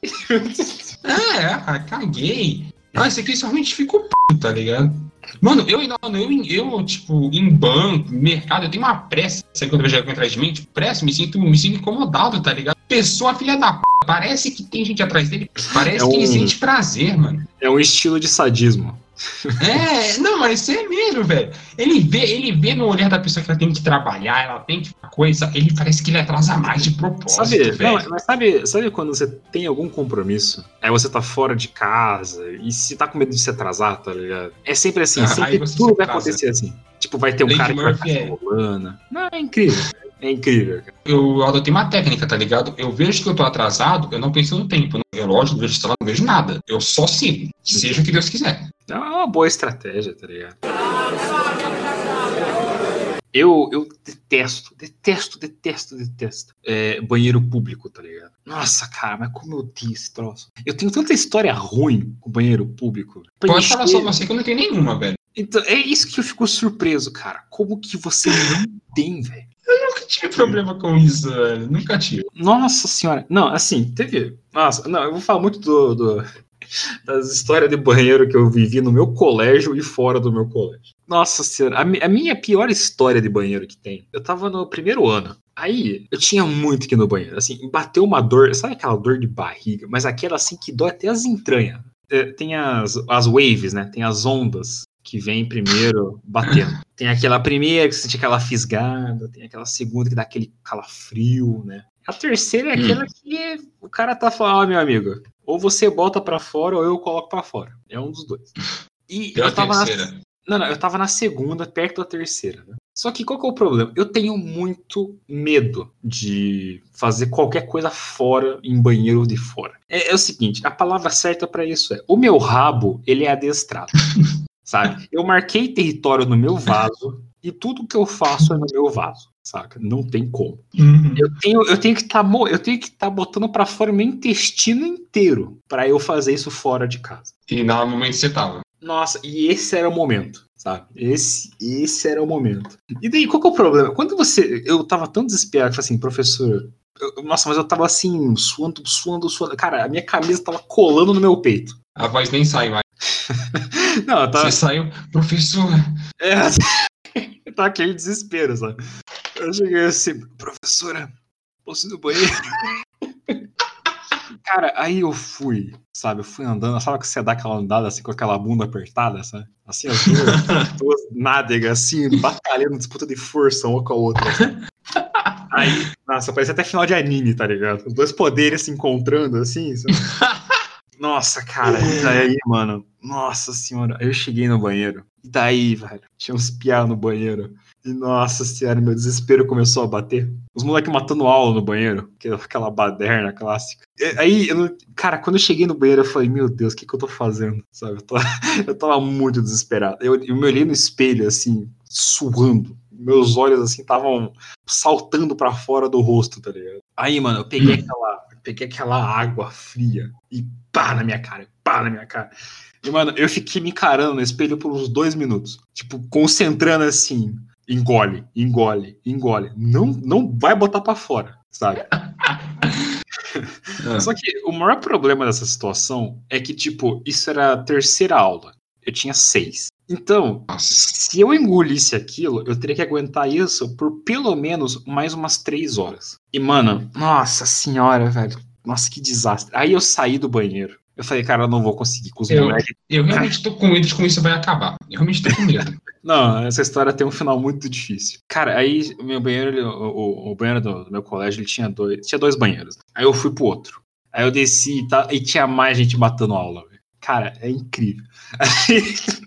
A: É, ah, caguei. Ah, isso aqui realmente ficou p, tá ligado? Mano, eu, não, eu, eu, tipo, em banco, mercado, eu tenho uma pressa. Sabe quando eu vejo alguém atrás de mim? Tipo, pressa, me sinto, me sinto incomodado, tá ligado? Pessoa filha da p, parece que tem gente atrás dele. Parece
B: É
A: que ele
B: um-
A: sente prazer, mano.
B: É um estilo de sadismo.
A: É, não, mas isso é mesmo, velho. Ele vê, ele vê no olhar da pessoa que ela tem que trabalhar, ela tem que coisa, ele parece que ele atrasa mais de propósito,
B: Sabe, não, mas sabe, sabe quando você tem algum compromisso, aí você tá fora de casa e se tá com medo de se atrasar, tá ligado? É sempre assim,
A: Ah,
B: sempre tudo vai acontecer assim. Tipo, vai ter um
A: Lady
B: cara que vai
A: Murphy
B: ficar
A: é-.
B: Não, é incrível. É incrível, cara.
A: Eu adotei uma técnica, tá ligado? Eu vejo que eu tô atrasado, eu não penso no tempo. No relógio, não vejo celular, não vejo nada. Eu só sigo. Seja o que Deus quiser.
B: É uma boa estratégia, tá ligado? Eu, eu detesto, detesto, detesto, detesto é, banheiro público, tá ligado? Nossa, cara, mas como eu odeio esse troço. Eu tenho tanta história ruim com banheiro público.
A: Pode falar só
B: Banheiro-
A: você que eu não tenho nenhuma, velho.
B: Então, é isso que eu fico surpreso, cara. Como que você não tem, velho?
A: Nunca tive problema com isso, velho. Nunca tive.
B: Nossa senhora. Não, assim, teve. Nossa, não, eu vou falar muito do, do- das histórias de banheiro que eu vivi no meu colégio e fora do meu colégio. Nossa senhora, a, a minha pior história de banheiro que tem. Eu tava no primeiro ano. Aí, eu tinha muito que ir no banheiro. Assim, bateu uma dor, sabe aquela dor de barriga? Mas aquela assim que dói até as entranhas. É, tem as, as waves, né? Tem as ondas que vem primeiro batendo. Tem aquela primeira que você sente aquela fisgada, tem aquela segunda que dá aquele calafrio, né? A terceira é
A: Hum.
B: aquela que o cara tá falando, ó, meu amigo, ou você bota pra fora ou eu coloco pra fora. É um dos dois. E
A: Pela
B: eu tava na
A: terceira.
B: não, não, eu tava na segunda, perto da terceira. Né? Só que qual que é o problema? Eu tenho muito medo de fazer qualquer coisa fora, em banheiro de fora. É, é o seguinte, a palavra certa pra isso é: o meu rabo, ele é adestrado. sabe? Eu marquei território no meu vaso e tudo que eu faço é no meu vaso. Saca? Não tem como.
A: Uhum.
B: Eu tenho, eu tenho que estar eu tenho que estar botando pra fora meu intestino inteiro pra eu fazer isso fora de casa.
A: E no momento você tava.
B: Nossa, e esse era o momento, sabe? Esse, esse era o momento. E daí, qual que é o problema? Quando você. Eu tava tão desesperado, que eu falei assim, professor. eu- nossa, mas eu tava assim, suando, suando, suando. Cara, a minha camisa tava colando no meu peito.
A: A voz nem sai mais.
B: Não, eu tava.
A: Você saiu, professor.
B: É, eu tava aquele desespero, sabe? Eu cheguei assim, professora, posso ir no banheiro? Cara, aí eu fui, sabe? Eu fui andando, sabe que você dá aquela andada assim com aquela bunda apertada, sabe? Assim, as duas, duas nádegas assim, batalhando, disputa de força uma com a outra. assim. Aí, nossa, parecia até final de anime, tá ligado? Os dois poderes se encontrando assim, sabe? Nossa, cara, e daí, mano? Nossa senhora, eu cheguei no banheiro. E daí, velho? Tinha uns piá no banheiro. E nossa senhora, meu desespero começou a bater. Os moleques matando aula no banheiro. Aquela baderna clássica. E, aí, não, cara, quando eu cheguei no banheiro, eu falei, meu Deus, o que, que eu tô fazendo? Sabe? Eu, tô, eu tava muito desesperado. Eu, eu me olhei no espelho, assim, suando. Meus olhos, assim, estavam saltando para fora do rosto, tá ligado? Aí, mano, eu peguei hum. aquela, peguei aquela água fria e pá na minha cara, pá na minha cara. E, mano, eu fiquei me encarando no espelho por uns dois minutos. Tipo, concentrando assim. Engole, engole, engole. Não, não vai botar para fora, sabe? Só que o maior problema dessa situação é que, tipo, isso era a terceira aula. Eu tinha seis. Então, Nossa. se eu engolisse aquilo, eu teria que aguentar isso por pelo menos mais umas três horas. E, mano, nossa senhora, velho. Nossa, que desastre. Aí eu saí do banheiro. Eu falei, cara, eu não vou conseguir com os
A: eu, moleques. Eu realmente tô com medo de como isso vai acabar. Eu realmente tô com medo.
B: não, essa história tem um final muito difícil. Cara, aí meu banheiro, ele, o, o, banheiro do, do, meu colégio, ele tinha dois, tinha dois banheiros. Aí eu fui pro outro. Aí eu desci e, tá, e tinha mais gente matando aula. Véio. Cara, é incrível.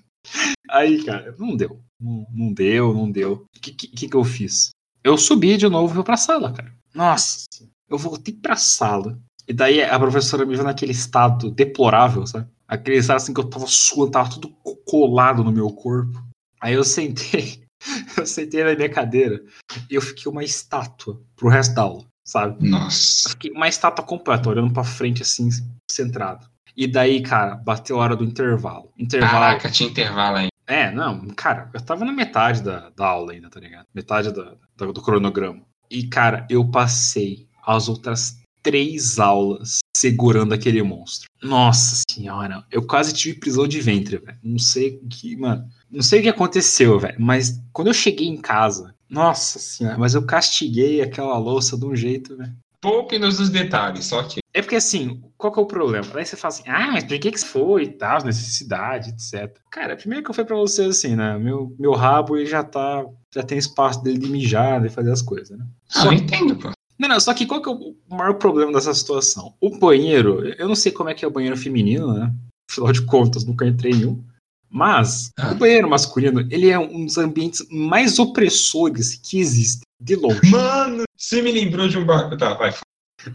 B: Aí, aí cara, não deu. Não, não deu, não deu. O que, que, que eu fiz? Eu subi de novo pra sala, cara. Nossa, eu voltei pra sala. E daí a professora me viu naquele estado deplorável, sabe? Aquele estado assim que eu tava suando, tava tudo colado no meu corpo. Aí eu sentei, eu sentei na minha cadeira e eu fiquei uma estátua pro resto da aula, sabe?
A: Nossa.
B: Eu fiquei uma estátua completa, olhando pra frente assim, centrado. E daí, cara, bateu a hora do intervalo. intervalo
A: Caraca, tinha intervalo aí.
B: É, não, cara, eu tava na metade da, da aula ainda, tá ligado? Metade da, do, do cronograma. E, cara, eu passei as outras três aulas segurando aquele monstro. Nossa senhora, eu quase tive prisão de ventre, velho. Não sei o que, mano. Não sei o que aconteceu, velho. Mas quando eu cheguei em casa, nossa senhora, mas eu castiguei aquela louça de um jeito, velho.
A: Pouco nos detalhes, só que.
B: É porque assim, qual que é o problema? Aí você fala assim, ah, mas por que que foi e tal, necessidade, etc. Cara, primeiro que eu falei pra você assim, né? Meu, meu rabo ele já tá. Já tem espaço dele de mijar, de fazer as coisas, né?
A: Ah, eu entendo, pô.
B: Não, não, só que qual que é o maior problema dessa situação? O banheiro, eu não sei como é que é o banheiro feminino, né? Afinal de contas, nunca entrei em um. Mas ah. o banheiro masculino, ele é um dos ambientes mais opressores que existem, de longe.
A: Mano, você me lembrou de um barco. Tá, vai.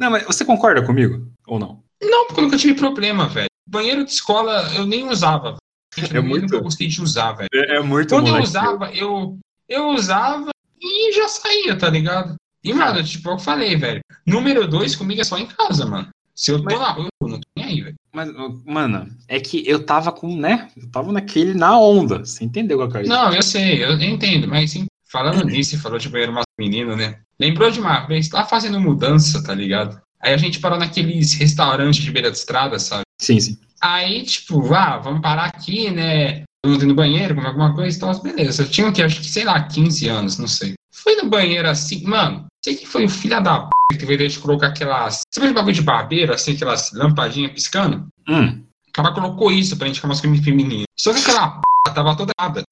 B: Não, mas você concorda comigo ou não?
A: Não, porque eu nunca tive problema, velho. Banheiro de escola eu nem usava.
B: Velho. É muito...
A: Eu gostei de usar, velho.
B: É, é muito
A: Quando eu usava, eu, eu usava e já saía, tá ligado? E, mano, tipo, eu falei, velho. Número dois comigo é só em casa, mano. Se eu tô mas, na rua, eu não tô nem aí, velho.
B: Mas, mano, é que eu tava com, né? Eu tava naquele na onda. Você entendeu qual
A: é Não, eu sei, eu entendo, mas sim, falando nisso, falou de banheiro masculino, né? Lembrou de uma vez, tava fazendo mudança, tá ligado? Aí a gente parou naqueles restaurantes de beira de estrada, sabe?
B: Sim, sim.
A: Aí, tipo, ah, vamos parar aqui, né? Vamos no banheiro, comer alguma coisa e tal, beleza. Eu tinha que, acho que, sei lá, 15 anos, não sei. Fui no banheiro assim, mano, sei que foi o filho da p que veio de colocar aquelas. Você viu o bagulho de barbeiro, assim, aquelas lampadinhas piscando?
B: Hum.
A: O cara colocou isso pra gente ficar masculino feminino. Só que aquela p tava toda errada.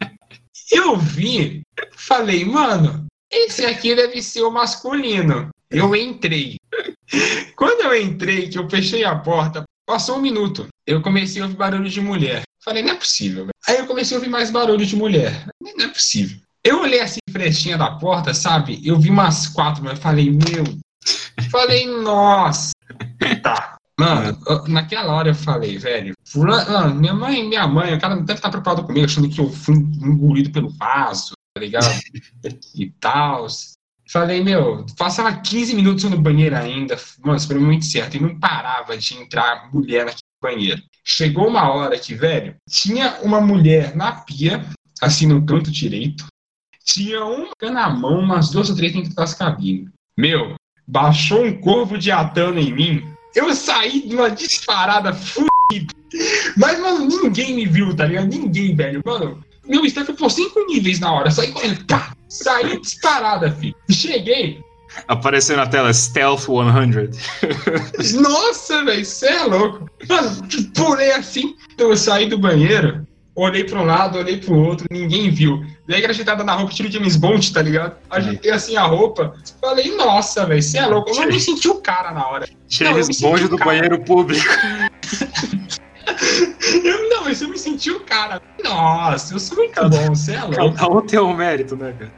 A: Eu vi, falei, mano, esse aqui deve ser o masculino. Eu entrei. Quando eu entrei, que eu fechei a porta, passou um minuto. Eu comecei a ouvir barulho de mulher. Falei, não é possível. Aí eu comecei a ouvir mais barulho de mulher. Não é possível. Eu olhei assim, frestinha da porta, sabe? Eu vi umas quatro, mas eu falei, meu. Falei, nossa. Tá. Mano, naquela hora eu falei, velho, fulano, minha mãe, minha mãe, o cara deve estar preocupado comigo, achando que eu fui engolido pelo vaso, tá ligado? e tal. Falei, meu, passava 15 minutos no banheiro ainda, mano, isso foi muito certo, e não parava de entrar mulher naquele banheiro. Chegou uma hora que, velho, tinha uma mulher na pia, assim no canto direito, tinha uma na mão, umas duas ou três dentro das cabines. Meu, baixou um corvo de atano em mim. Eu saí de uma disparada fudida. Mas, mano, ninguém me viu, tá ligado? Ninguém, velho. Mano, meu staff foi cinco níveis na hora. Saí correndo, saí disparada, filho. Cheguei.
B: Apareceu na tela Stealth 100.
A: Nossa, velho, você é louco. Mano, pulei assim, então eu saí do banheiro olhei para um lado, olhei para o outro, ninguém viu. Daí que a gente tava na roupa, tirei James Bond, tá ligado? Ajeitei assim a roupa, falei, nossa, velho, você é louco. Eu não senti o cara na hora.
B: James Bond do banheiro público.
A: mas eu me senti o cara. Nossa, eu sou muito bom, você é louco.
B: Cada um tem um mérito, né, cara?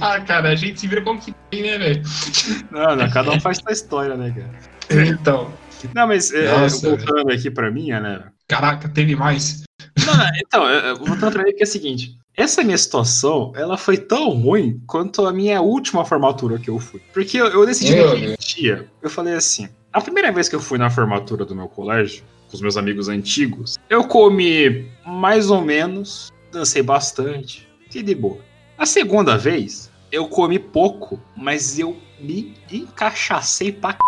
A: ah, cara, a gente se vira como que tem, né, velho?
B: Não, não, cada um faz sua história, né,
A: cara? Então.
B: Não, mas é, Nossa, voltando véio. aqui pra mim, né?
A: Caraca, teve mais.
B: Não, então, voltando pra mim que é o seguinte. Essa minha situação, ela foi tão ruim quanto a minha última formatura que eu fui. Porque eu, eu decidi naquele dia, eu falei assim, a primeira vez que eu fui na formatura do meu colégio, com os meus amigos antigos, eu comi mais ou menos, dancei bastante, e de boa. A segunda vez, eu comi pouco, mas eu me encachacei pra c...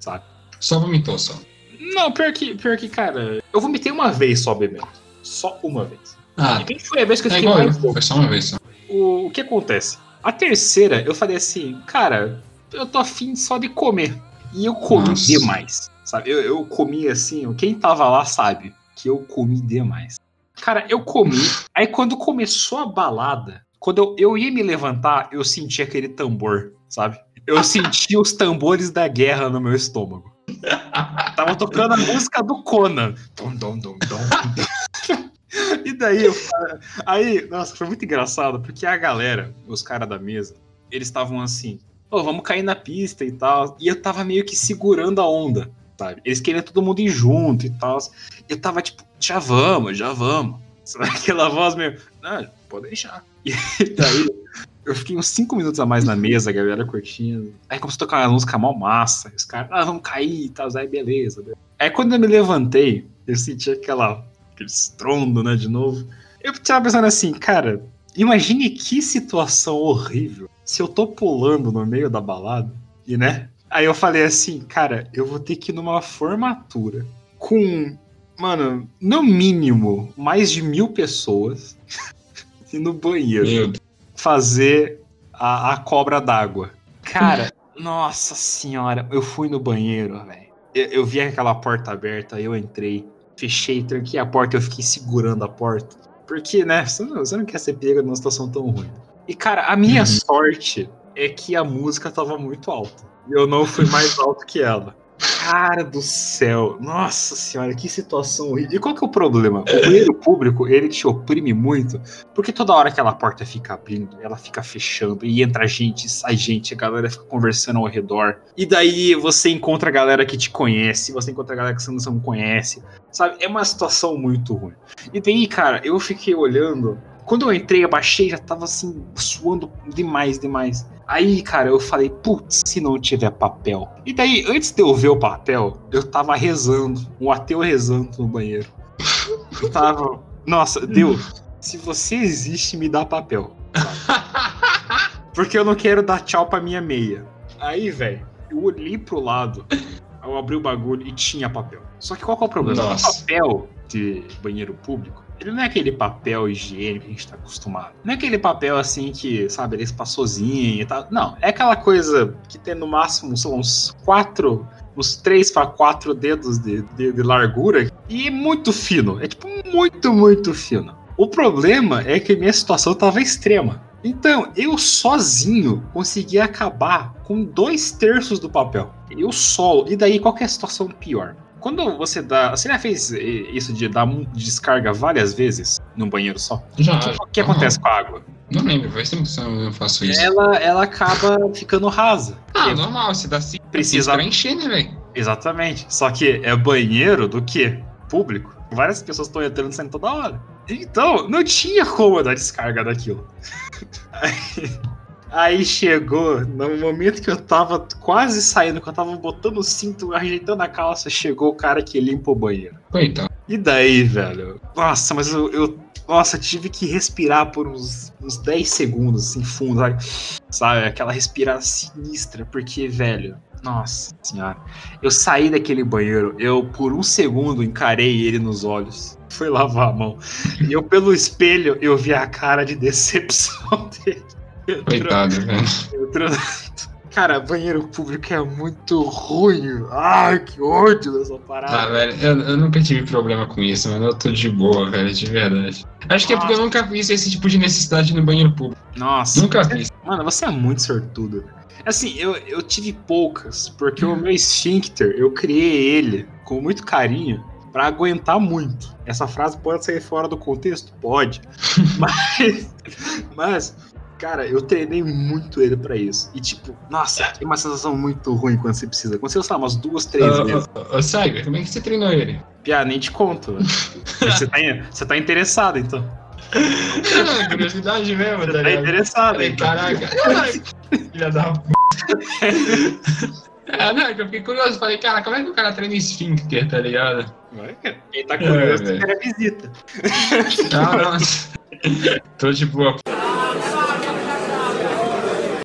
B: sabe?
A: Só vomitou, só.
B: Não, pior que, pior que, cara, eu vomitei uma vez só bebendo. Só uma vez.
A: Ah,
B: e quem foi a vez que eu
A: é fiquei igual, mais Foi só uma vez só.
B: O, o que acontece? A terceira, eu falei assim, cara, eu tô afim só de comer. E eu comi Nossa. demais, sabe? Eu, eu comi assim, quem tava lá sabe que eu comi demais. Cara, eu comi, aí quando começou a balada, quando eu, eu ia me levantar, eu senti aquele tambor, sabe? Eu senti os tambores da guerra no meu estômago. Tava tocando a música do Conan. Dom, dom, dom, dom. E daí, eu, aí, nossa, foi muito engraçado, porque a galera, os caras da mesa, eles estavam assim, oh, vamos cair na pista e tal. E eu tava meio que segurando a onda, sabe? Eles queriam todo mundo ir junto e tal. Eu tava tipo, já vamos, já vamos. Sabe aquela voz meio, não, pode deixar. E daí, eu fiquei uns 5 minutos a mais na mesa, a galera curtindo. Aí começou a tocar uma música mal massa. Os caras, ah, vamos cair e tal. Aí beleza. Aí quando eu me levantei, eu senti aquela, aquele estrondo, né, de novo. Eu tava pensando assim, cara, imagine que situação horrível se eu tô pulando no meio da balada e, né? Aí eu falei assim, cara, eu vou ter que ir numa formatura com, mano, no mínimo mais de mil pessoas e no banheiro. Fazer a, a cobra d'água. Cara, nossa senhora, eu fui no banheiro, velho. Eu, eu, vi aquela porta aberta, eu entrei, fechei, tranquei a porta, eu fiquei segurando a porta. Porque, né, você não, você não quer ser pega numa situação tão ruim. E, cara, a minha uhum. sorte é que a música tava muito alta. E eu não fui mais alto que ela. Cara do céu, nossa senhora, que situação horrível. E qual que é o problema? O banheiro público, ele te oprime muito, porque toda hora que aquela porta fica abrindo, ela fica fechando, e entra gente, sai gente, a galera fica conversando ao redor. E daí você encontra a galera que te conhece, você encontra a galera que você não conhece, sabe? É uma situação muito ruim. E daí, cara, eu fiquei olhando quando eu entrei, abaixei, já tava assim, suando demais, demais. Aí, cara, eu falei, putz, se não tiver papel. E daí, antes de eu ver o papel, eu tava rezando, um ateu rezando no banheiro. Eu tava, nossa, Deus, se você existe, me dá papel. Porque eu não quero dar tchau pra minha meia. Aí, velho, eu olhei pro lado, eu abri o bagulho e tinha papel. Só que qual que é o problema? Nossa. O papel de banheiro público, ele não é aquele papel higiênico que a gente tá acostumado. Não é aquele papel assim que, sabe, ele sozinho e tal. Não, é aquela coisa que tem no máximo, uns quatro uns 3 para 4 dedos de, de, de, largura e muito fino. É tipo muito, muito fino. O problema é que minha situação tava extrema. Então, eu sozinho consegui acabar com dois terços do papel. Eu solo. E daí, qual é a situação pior? Quando você dá. Você já fez isso de dar descarga várias vezes num banheiro só?
A: Já.
B: O que, acontece com a água?
A: Não lembro, faz tempo que eu faço isso.
B: Ela, ela acaba ficando rasa.
A: Ah, normal, você dá assim.
B: Precisa
A: encher, né, velho?
B: Exatamente. Só que é banheiro do que? Público. Várias pessoas estão entrando e saindo toda hora. Então, não tinha como dar descarga daquilo. Aí chegou, no momento que eu tava quase saindo, que eu tava botando o cinto, ajeitando a calça, chegou o cara que limpa o banheiro.
A: Coitado.
B: E daí, velho? Nossa, mas eu, eu nossa, tive que respirar por uns, uns 10 segundos, assim, fundo, sabe? sabe? Aquela respirada sinistra, porque, velho, nossa senhora. Eu saí daquele banheiro, eu por um segundo encarei ele nos olhos. Fui lavar a mão. E eu, pelo espelho, eu vi a cara de decepção dele.
A: Coitado, velho.
B: Cara, banheiro público é muito ruim. Ai, que ódio dessa parada.
A: Ah, velho, eu, eu, nunca tive problema com isso, mano. Eu tô de boa, velho, de verdade. Acho que é porque eu nunca fiz esse tipo de necessidade no banheiro público.
B: Nossa.
A: Nunca fiz.
B: Mano, você é muito sortudo. Assim, eu, eu tive poucas, porque o meu esfíncter, eu criei ele com muito carinho para aguentar muito. Essa frase pode sair fora do contexto? Pode. mas, mas, cara, eu treinei muito ele para isso. E, tipo, nossa, tem uma sensação muito ruim quando você precisa. Quando você, sei lá, umas duas, três uh, vezes.
A: Ô, uh, Cyber, como é que você treinou ele?
B: Pia, nem te conto. você, tá, você tá interessado, então.
A: Não, curiosidade mesmo,
B: tá, tá interessado, hein?
A: Caraca. Filha da p. É, não, eu fiquei curioso. Falei, cara, como é que o cara treina esfíncter, tá ligado?
B: Quem tá curioso, é, quer visita.
A: Não, não. Tô de boa.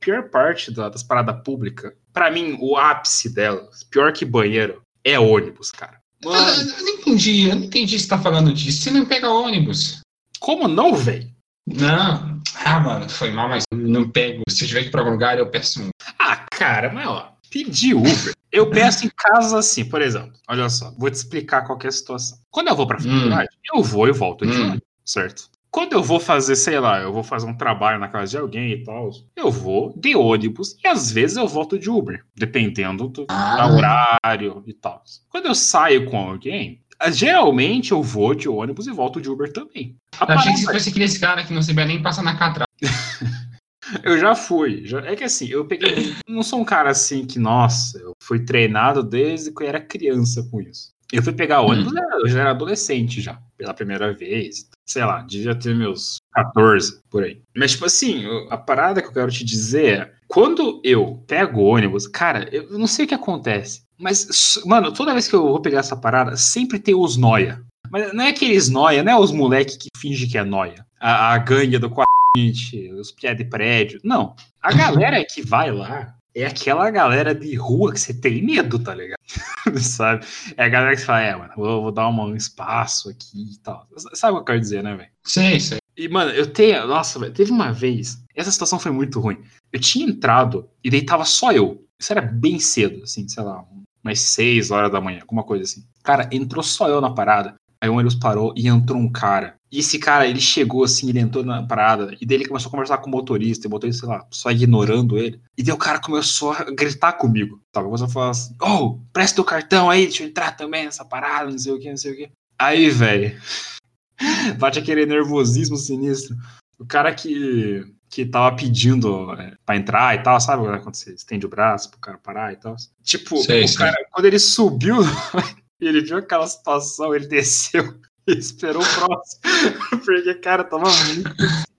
B: A pior parte das paradas públicas, pra mim, o ápice delas, pior que banheiro, é ônibus, cara.
A: Mano. Ah, eu não entendi, eu não entendi se você tá falando disso. Você não pega ônibus.
B: Como não, velho?
A: Não. Ah, mano, foi mal, mas não pego. Se eu tiver que ir pra algum lugar, eu peço um.
B: Ah, cara, mas ó, pedir Uber. Eu peço em casa assim, por exemplo. Olha só, vou te explicar qual é a situação. Quando eu vou pra faculdade, hum. eu vou e volto de hum. certo? Quando eu vou fazer, sei lá, eu vou fazer um trabalho na casa de alguém e tal, eu vou de ônibus e às vezes eu volto de Uber, dependendo do, ah. do horário e tal. Quando eu saio com alguém, geralmente eu vou de ônibus e volto de Uber também.
A: A Achei que você aquele cara que não sabia nem passar na catraca.
B: Eu já fui. Já, é que assim, eu peguei. Não sou um cara assim que, nossa, eu fui treinado desde que eu era criança com isso. Eu fui pegar ônibus, hum. eu já era adolescente já, pela primeira vez. Sei lá, devia ter meus 14 por aí. Mas, tipo assim, a parada que eu quero te dizer é: quando eu pego ônibus, cara, eu não sei o que acontece. Mas, mano, toda vez que eu vou pegar essa parada, sempre tem os noia. Mas não é aqueles noia, não é os moleque que finge que é noia. A, a gangue do os piá de prédio. Não. A galera que vai lá é aquela galera de rua que você tem medo, tá ligado? Sabe? É a galera que fala, é, mano, vou, vou dar um espaço aqui e tal. Sabe o que eu quero dizer, né, velho?
A: Sim, sim.
B: E, mano, eu tenho. Nossa, velho, teve uma vez. Essa situação foi muito ruim. Eu tinha entrado e daí tava só eu. Isso era bem cedo, assim, sei lá, umas 6 horas da manhã, alguma coisa assim. Cara, entrou só eu na parada. Aí o ônibus parou e entrou um cara. E esse cara, ele chegou assim, ele entrou na parada, e daí ele começou a conversar com o motorista, e o motorista, sei lá, só ignorando ele. E daí o cara começou a gritar comigo. Tá? Começou a falar assim: Oh, presta o cartão aí, deixa eu entrar também nessa parada, não sei o que, não sei o que. Aí, velho, bate aquele nervosismo sinistro. O cara que, que tava pedindo é, pra entrar e tal, sabe? Quando você estende o braço pro cara parar e tal. Tipo, sei, o cara, quando ele subiu, ele viu aquela situação, ele desceu esperou o próximo. Porque, cara, tava muito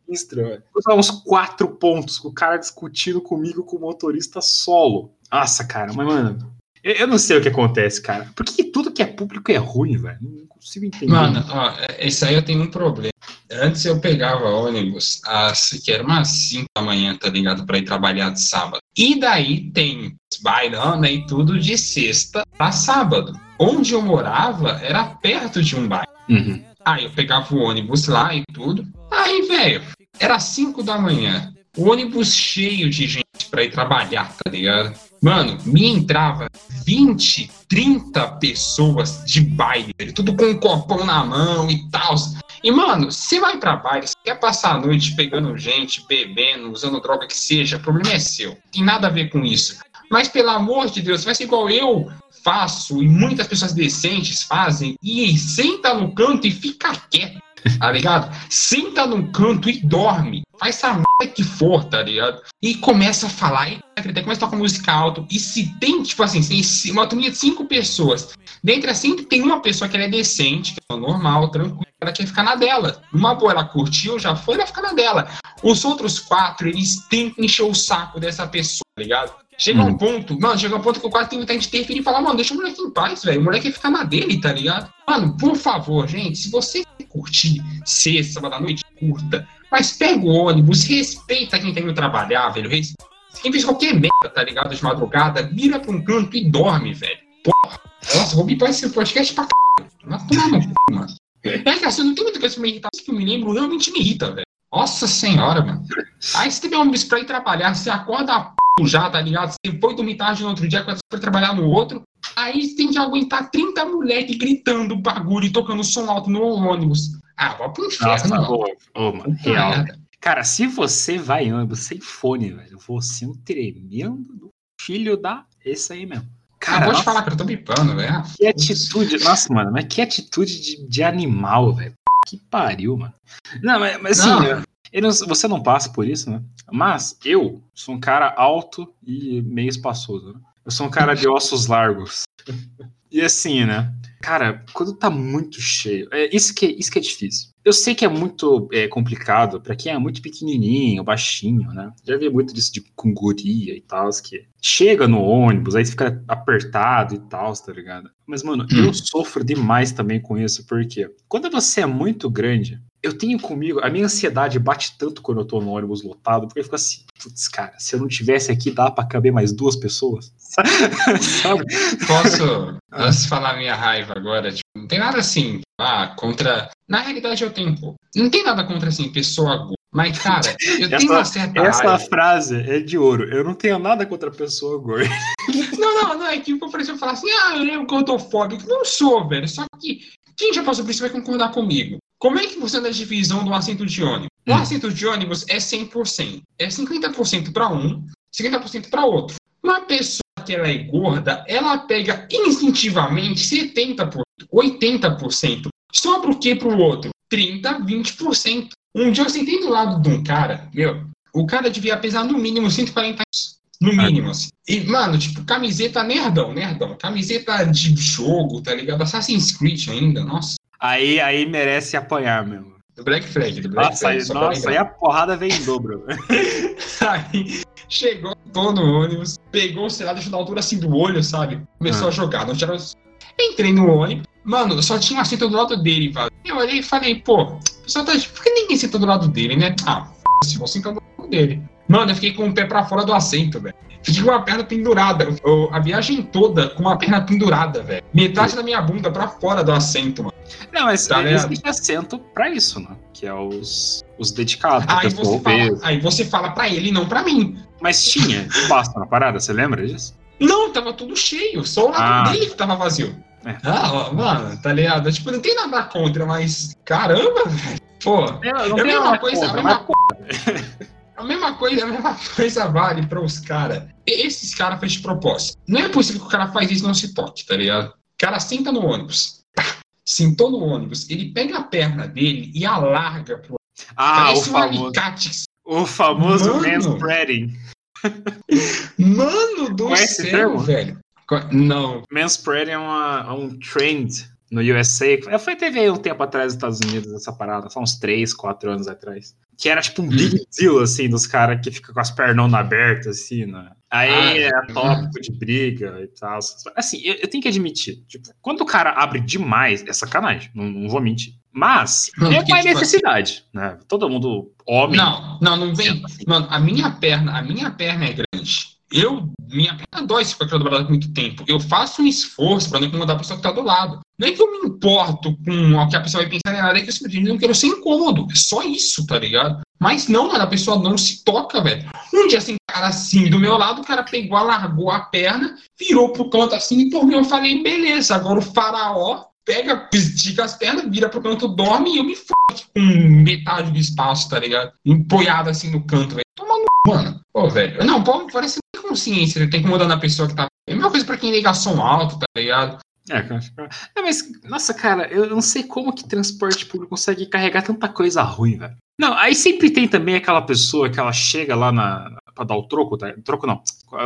B: sinistro, velho. Uns quatro pontos com o cara discutindo comigo com o motorista solo. Nossa, cara, mas, mano, eu, eu não sei o que acontece, cara. Por que tudo que é público é ruim, velho? Não consigo entender.
A: Mano, ó, isso aí eu tenho um problema. Antes eu pegava ônibus, às, que era umas 5 da manhã, tá ligado? Pra ir trabalhar de sábado. E daí tem bailando e tudo de sexta a sábado. Onde eu morava era perto de um bairro.
B: Uhum.
A: Aí eu pegava o ônibus lá e tudo. Aí, velho, era 5 da manhã. O ônibus cheio de gente pra ir trabalhar, tá ligado? Mano, me entrava 20, 30 pessoas de baile, tudo com um copão na mão e tal. E, mano, você vai pra baile, você quer passar a noite pegando gente, bebendo, usando droga que seja, o problema é seu. Tem nada a ver com isso. Mas, pelo amor de Deus, faz igual eu faço e muitas pessoas decentes fazem e senta no canto e fica quieto, tá ligado? Senta no canto e dorme. Faz a merda que for, tá ligado? E começa a falar, e começa a tocar música alto. E se tem, tipo assim, uma turminha de cinco pessoas, dentre as cinco tem uma pessoa que ela é decente, que é normal, tranquila, ela quer ficar na dela. Uma boa, ela curtiu, já foi, ela fica na dela. Os outros quatro, eles tentam encher o saco dessa pessoa, tá ligado? Chega um hum. ponto, mano, chega um ponto que eu quase tenho vontade de interferir e falar, mano, deixa o moleque em paz, velho. O moleque quer ficar na dele, tá ligado? Mano, por favor, gente, se você curtir sexta, sábado à noite, curta. Mas pega o ônibus, respeita quem tem que trabalhar, velho. Quem fez qualquer merda, tá ligado? De madrugada, vira pra um canto e dorme, velho. Porra. Nossa, vou me parecer esse podcast pra c. Vai tomar no mano. É que assim, não tem muita coisa que me irrita, que eu me lembro, realmente me irrita, velho. Nossa senhora, mano. Aí você tem um ônibus pra ir trabalhar, você acorda a p já, tá ligado? Você foi dormir tarde no outro dia, quando você foi trabalhar no outro. Aí tem que aguentar 30 moleques gritando bagulho e tocando som alto no ônibus. Ah, vai pro inferno,
B: Nossa, ô, ô, mano, real. Cara, se você vai em ônibus sem fone, velho, você é um tremendo filho da. Esse aí mesmo.
A: Cara, pode falar que eu tô bipando, velho.
B: Que atitude. Nossa, mano, mas que atitude de, de animal, velho. Que pariu, mano. Não, mas, mas assim, não. Você não passa por isso, né? Mas eu sou um cara alto e meio espaçoso. Né? Eu sou um cara de ossos largos. E assim, né? Cara, quando tá muito cheio, é isso que, isso que é difícil. Eu sei que é muito é, complicado para quem é muito pequenininho, baixinho, né? Já vi muito disso de cunguria e tal, que chega no ônibus, aí fica apertado e tal, tá ligado? Mas, mano, hum. eu sofro demais também com isso, porque quando você é muito grande, eu tenho comigo, a minha ansiedade bate tanto quando eu tô no ônibus lotado, porque eu fico assim, putz, cara, se eu não tivesse aqui, dá pra caber mais duas pessoas?
A: Sabe? Posso, posso falar minha raiva agora? Tipo, não tem nada assim, ah, contra. Na realidade, eu tenho um pouco. Não tem nada contra, assim, pessoa gorda. Mas, cara, eu essa, tenho uma certa
B: Essa raiva. frase é de ouro. Eu não tenho nada contra pessoa gorda.
A: Não, não, não. É que, por exemplo, falar assim, ah, eu lembro que eu tô fóbico. Não sou, velho. Só que quem já passou por isso vai concordar comigo. Como é que funciona a divisão do assento de ônibus? O hum. assento de ônibus é 100%. É 50% para um, 50% para outro. Uma pessoa que ela é gorda, ela pega instintivamente 70%, 80%. Sobra o que para o outro? 30%, 20%. Um dia eu sentei do lado de um cara, meu, o cara devia pesar no mínimo 140 quilos. No mínimo, assim. E, mano, tipo, camiseta nerdão, nerdão. Camiseta de jogo, tá ligado? Assassin's Creed ainda, nossa.
B: Aí, aí merece apanhar mesmo.
A: Do Black Flag, do Black
B: nossa. Aí, nossa, aí a porrada vem em dobro.
A: aí chegou, tô no ônibus, pegou o celular, deixou na altura assim do olho, sabe? Começou ah. a jogar. Não tinha... Entrei no ônibus, mano, só tinha um assento do lado dele, velho. Eu olhei e falei, pô, o pessoal tá. Por que ninguém senta do lado dele, né? Ah, se vou sentar do lado dele. Mano, eu fiquei com o pé pra fora do assento, velho. Fiquei com a perna pendurada. Eu, a viagem toda com a perna pendurada, velho. Metade da minha bunda pra fora do assento, mano.
B: Não, mas tá existe assento pra isso, né? Que é os, os dedicados.
A: Aí você, fala, aí você fala pra ele, não pra mim.
B: Mas tinha espaço na parada, você lembra disso?
A: Não, tava tudo cheio. Só o lado ah. dele que tava vazio. É. Ah, mano, tá ligado? Tipo, não tem nada contra, mas caramba, velho. Pô, não é a mesma coisa, contra, a mesma coisa. A mesma coisa, a mesma coisa vale para os caras. Esses caras fez de propósito. Não é possível que o cara faz isso e não se toque, tá ligado? O cara senta no ônibus. Pá, sentou no ônibus, ele pega a perna dele e alarga pro.
B: Ah, o famoso. Um o famoso manspreading.
A: Mano do Conhece céu, velho. Não.
B: Manspreading é, uma, é um trend no USA. Foi, teve aí um tempo atrás nos Estados Unidos essa parada, só uns 3, 4 anos atrás. Que era tipo um big deal, assim, dos caras que ficam com as pernas abertas, assim, né? Aí ah, é tópico de briga e tal. Assim, eu, eu, tenho que admitir, tipo, quando o cara abre demais, é sacanagem, não, não vou mentir. Mas não, é uma tipo, necessidade, né? Todo mundo, homem.
A: Não, não, não vem. Assim. Mano, a minha perna, a minha perna é grande. Eu, dói se for aquela dobrada por muito tempo. Eu faço um esforço para não incomodar a pessoa que está do lado. Não é que eu me importo com o que a pessoa vai pensar, nem nada, é que eu simplesmente não quero ser incômodo. É só isso, tá ligado? Mas não, mano, a pessoa não se toca, velho. Um dia, assim, cara assim, do meu lado, o cara pegou, alargou a perna, virou pro canto assim, e por mim eu falei, beleza, agora o faraó pega, estica as pernas, vira pro canto, dorme e eu me fodo com metade do espaço, tá ligado? Empoiado assim no canto, velho. Toma no mano. Pô, velho. Não, pô, parece consciência, né? tem que mudar na pessoa que tá. É a mesma coisa pra quem liga som alto, tá ligado?
B: É, é, mas, nossa, cara, eu não sei como que transporte público consegue carregar tanta coisa ruim, velho. Não, aí sempre tem também aquela pessoa que ela chega lá na, pra dar o troco, tá? Troco não,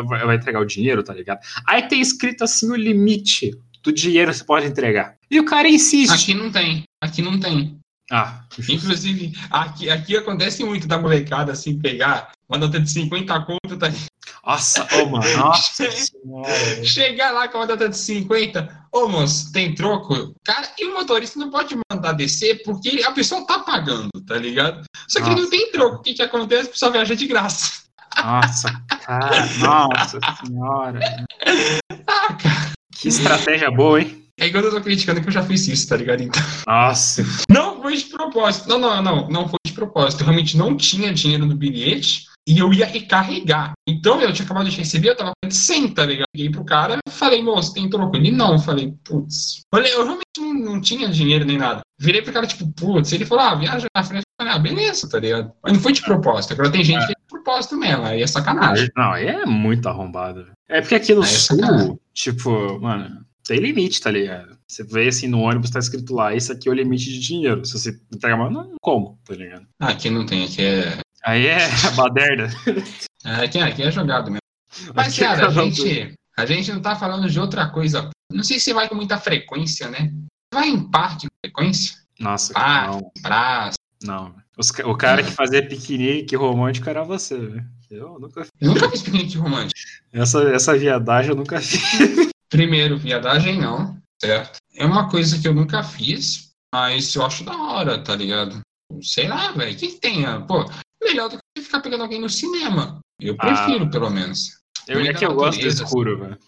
B: vai entregar o dinheiro, tá ligado? Aí tem escrito assim o limite do dinheiro que você pode entregar. E o cara insiste.
A: Aqui não tem, aqui não tem.
B: Ah.
A: Inclusive, aqui, aqui acontece muito da molecada assim pegar uma nota de 50 conto, tá
B: nossa, ô, mano, nossa senhora.
A: Chegar lá com a data de 50, ô, moço, tem troco? Cara, e o motorista não pode mandar descer porque a pessoa tá pagando, tá ligado? Só que nossa. não tem troco. O que que acontece? A pessoa viaja de graça.
B: Nossa, cara, nossa senhora. Ah, cara. Que estratégia boa, hein?
A: É igual eu tô criticando que eu já fiz isso, tá ligado? Então.
B: Nossa.
A: Não foi de propósito. Não, não, não. Não foi de propósito. Eu realmente não tinha dinheiro no bilhete. e eu ia recarregar. Então eu tinha acabado de receber, eu tava com 100, tá ligado? Liguei pro cara, falei, moço, tem troco? Ele não, falei, putz. Eu realmente não, não, tinha dinheiro nem nada. Virei pro cara, tipo, putz, ele falou, ah, viaja na frente. Falei, ah, beleza, tá ligado? Mas não foi de propósito, agora tem gente é. que é de propósito mesmo, aí é sacanagem.
B: Não, aí é muito arrombado. É porque aqui no é sul, tipo, mano, tem limite, tá ligado? Você vê assim no ônibus, tá escrito lá, isso aqui é o limite de dinheiro. Se você entregar mais, não como, tá ligado?
A: Ah, aqui não tem, aqui é.
B: Aí é baderna.
A: É, aqui, aqui é jogado mesmo. Mas, cara, a gente, a gente não tá falando de outra coisa. Não sei se você vai com muita frequência, né? Vai em parque com frequência?
B: Nossa,
A: parque, não. praça.
B: Não. Os, o cara que fazia piquenique romântico era você, velho. Eu nunca fiz.
A: nunca fiz piquenique romântico.
B: Essa, essa viadagem eu nunca fiz.
A: Primeiro, viadagem não, certo? É uma coisa que eu nunca fiz, mas eu acho da hora, tá ligado? Sei lá, velho. O que, que tem? Ah, pô, melhor do que ficar pegando alguém no cinema. Eu prefiro, ah, pelo menos.
B: Eu é que eu gosto do escuro, velho.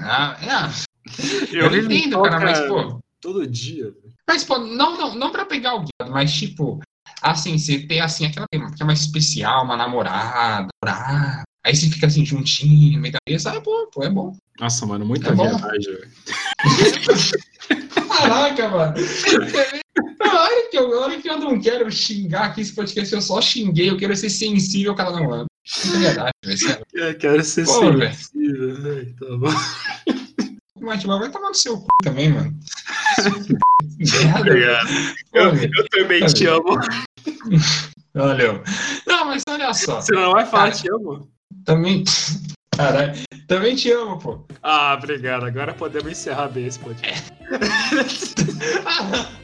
A: Ah, é. Eu, eu entendo, cara, mas, pô.
B: Todo dia.
A: Mas, pô, não, não, não pra pegar alguém, mas, tipo, assim, você ter, assim, aquela que é mais especial, uma namorada, namorada. Aí você fica assim, juntinho, no meio da mesa, ah, pô, pô, é bom.
B: Nossa, mano, muita é viagem, velho.
A: Caraca, mano. A hora, que eu, a hora que eu não quero xingar aqui esse podcast, eu só xinguei, eu quero ser sensível, cara não mano. É verdade, velho.
B: Eu quero ser Pô, sensível, velho. Tá bom.
A: Mas vai tomar no seu cu também, mano.
B: Merda. Eu, eu também te amo.
A: Valeu. Não, mas olha só.
B: Você não vai falar cara, te amo?
A: Também. Caralho. Também te amo, pô.
B: Ah, obrigado. Agora podemos encerrar bem esse podcast. É. ah, não.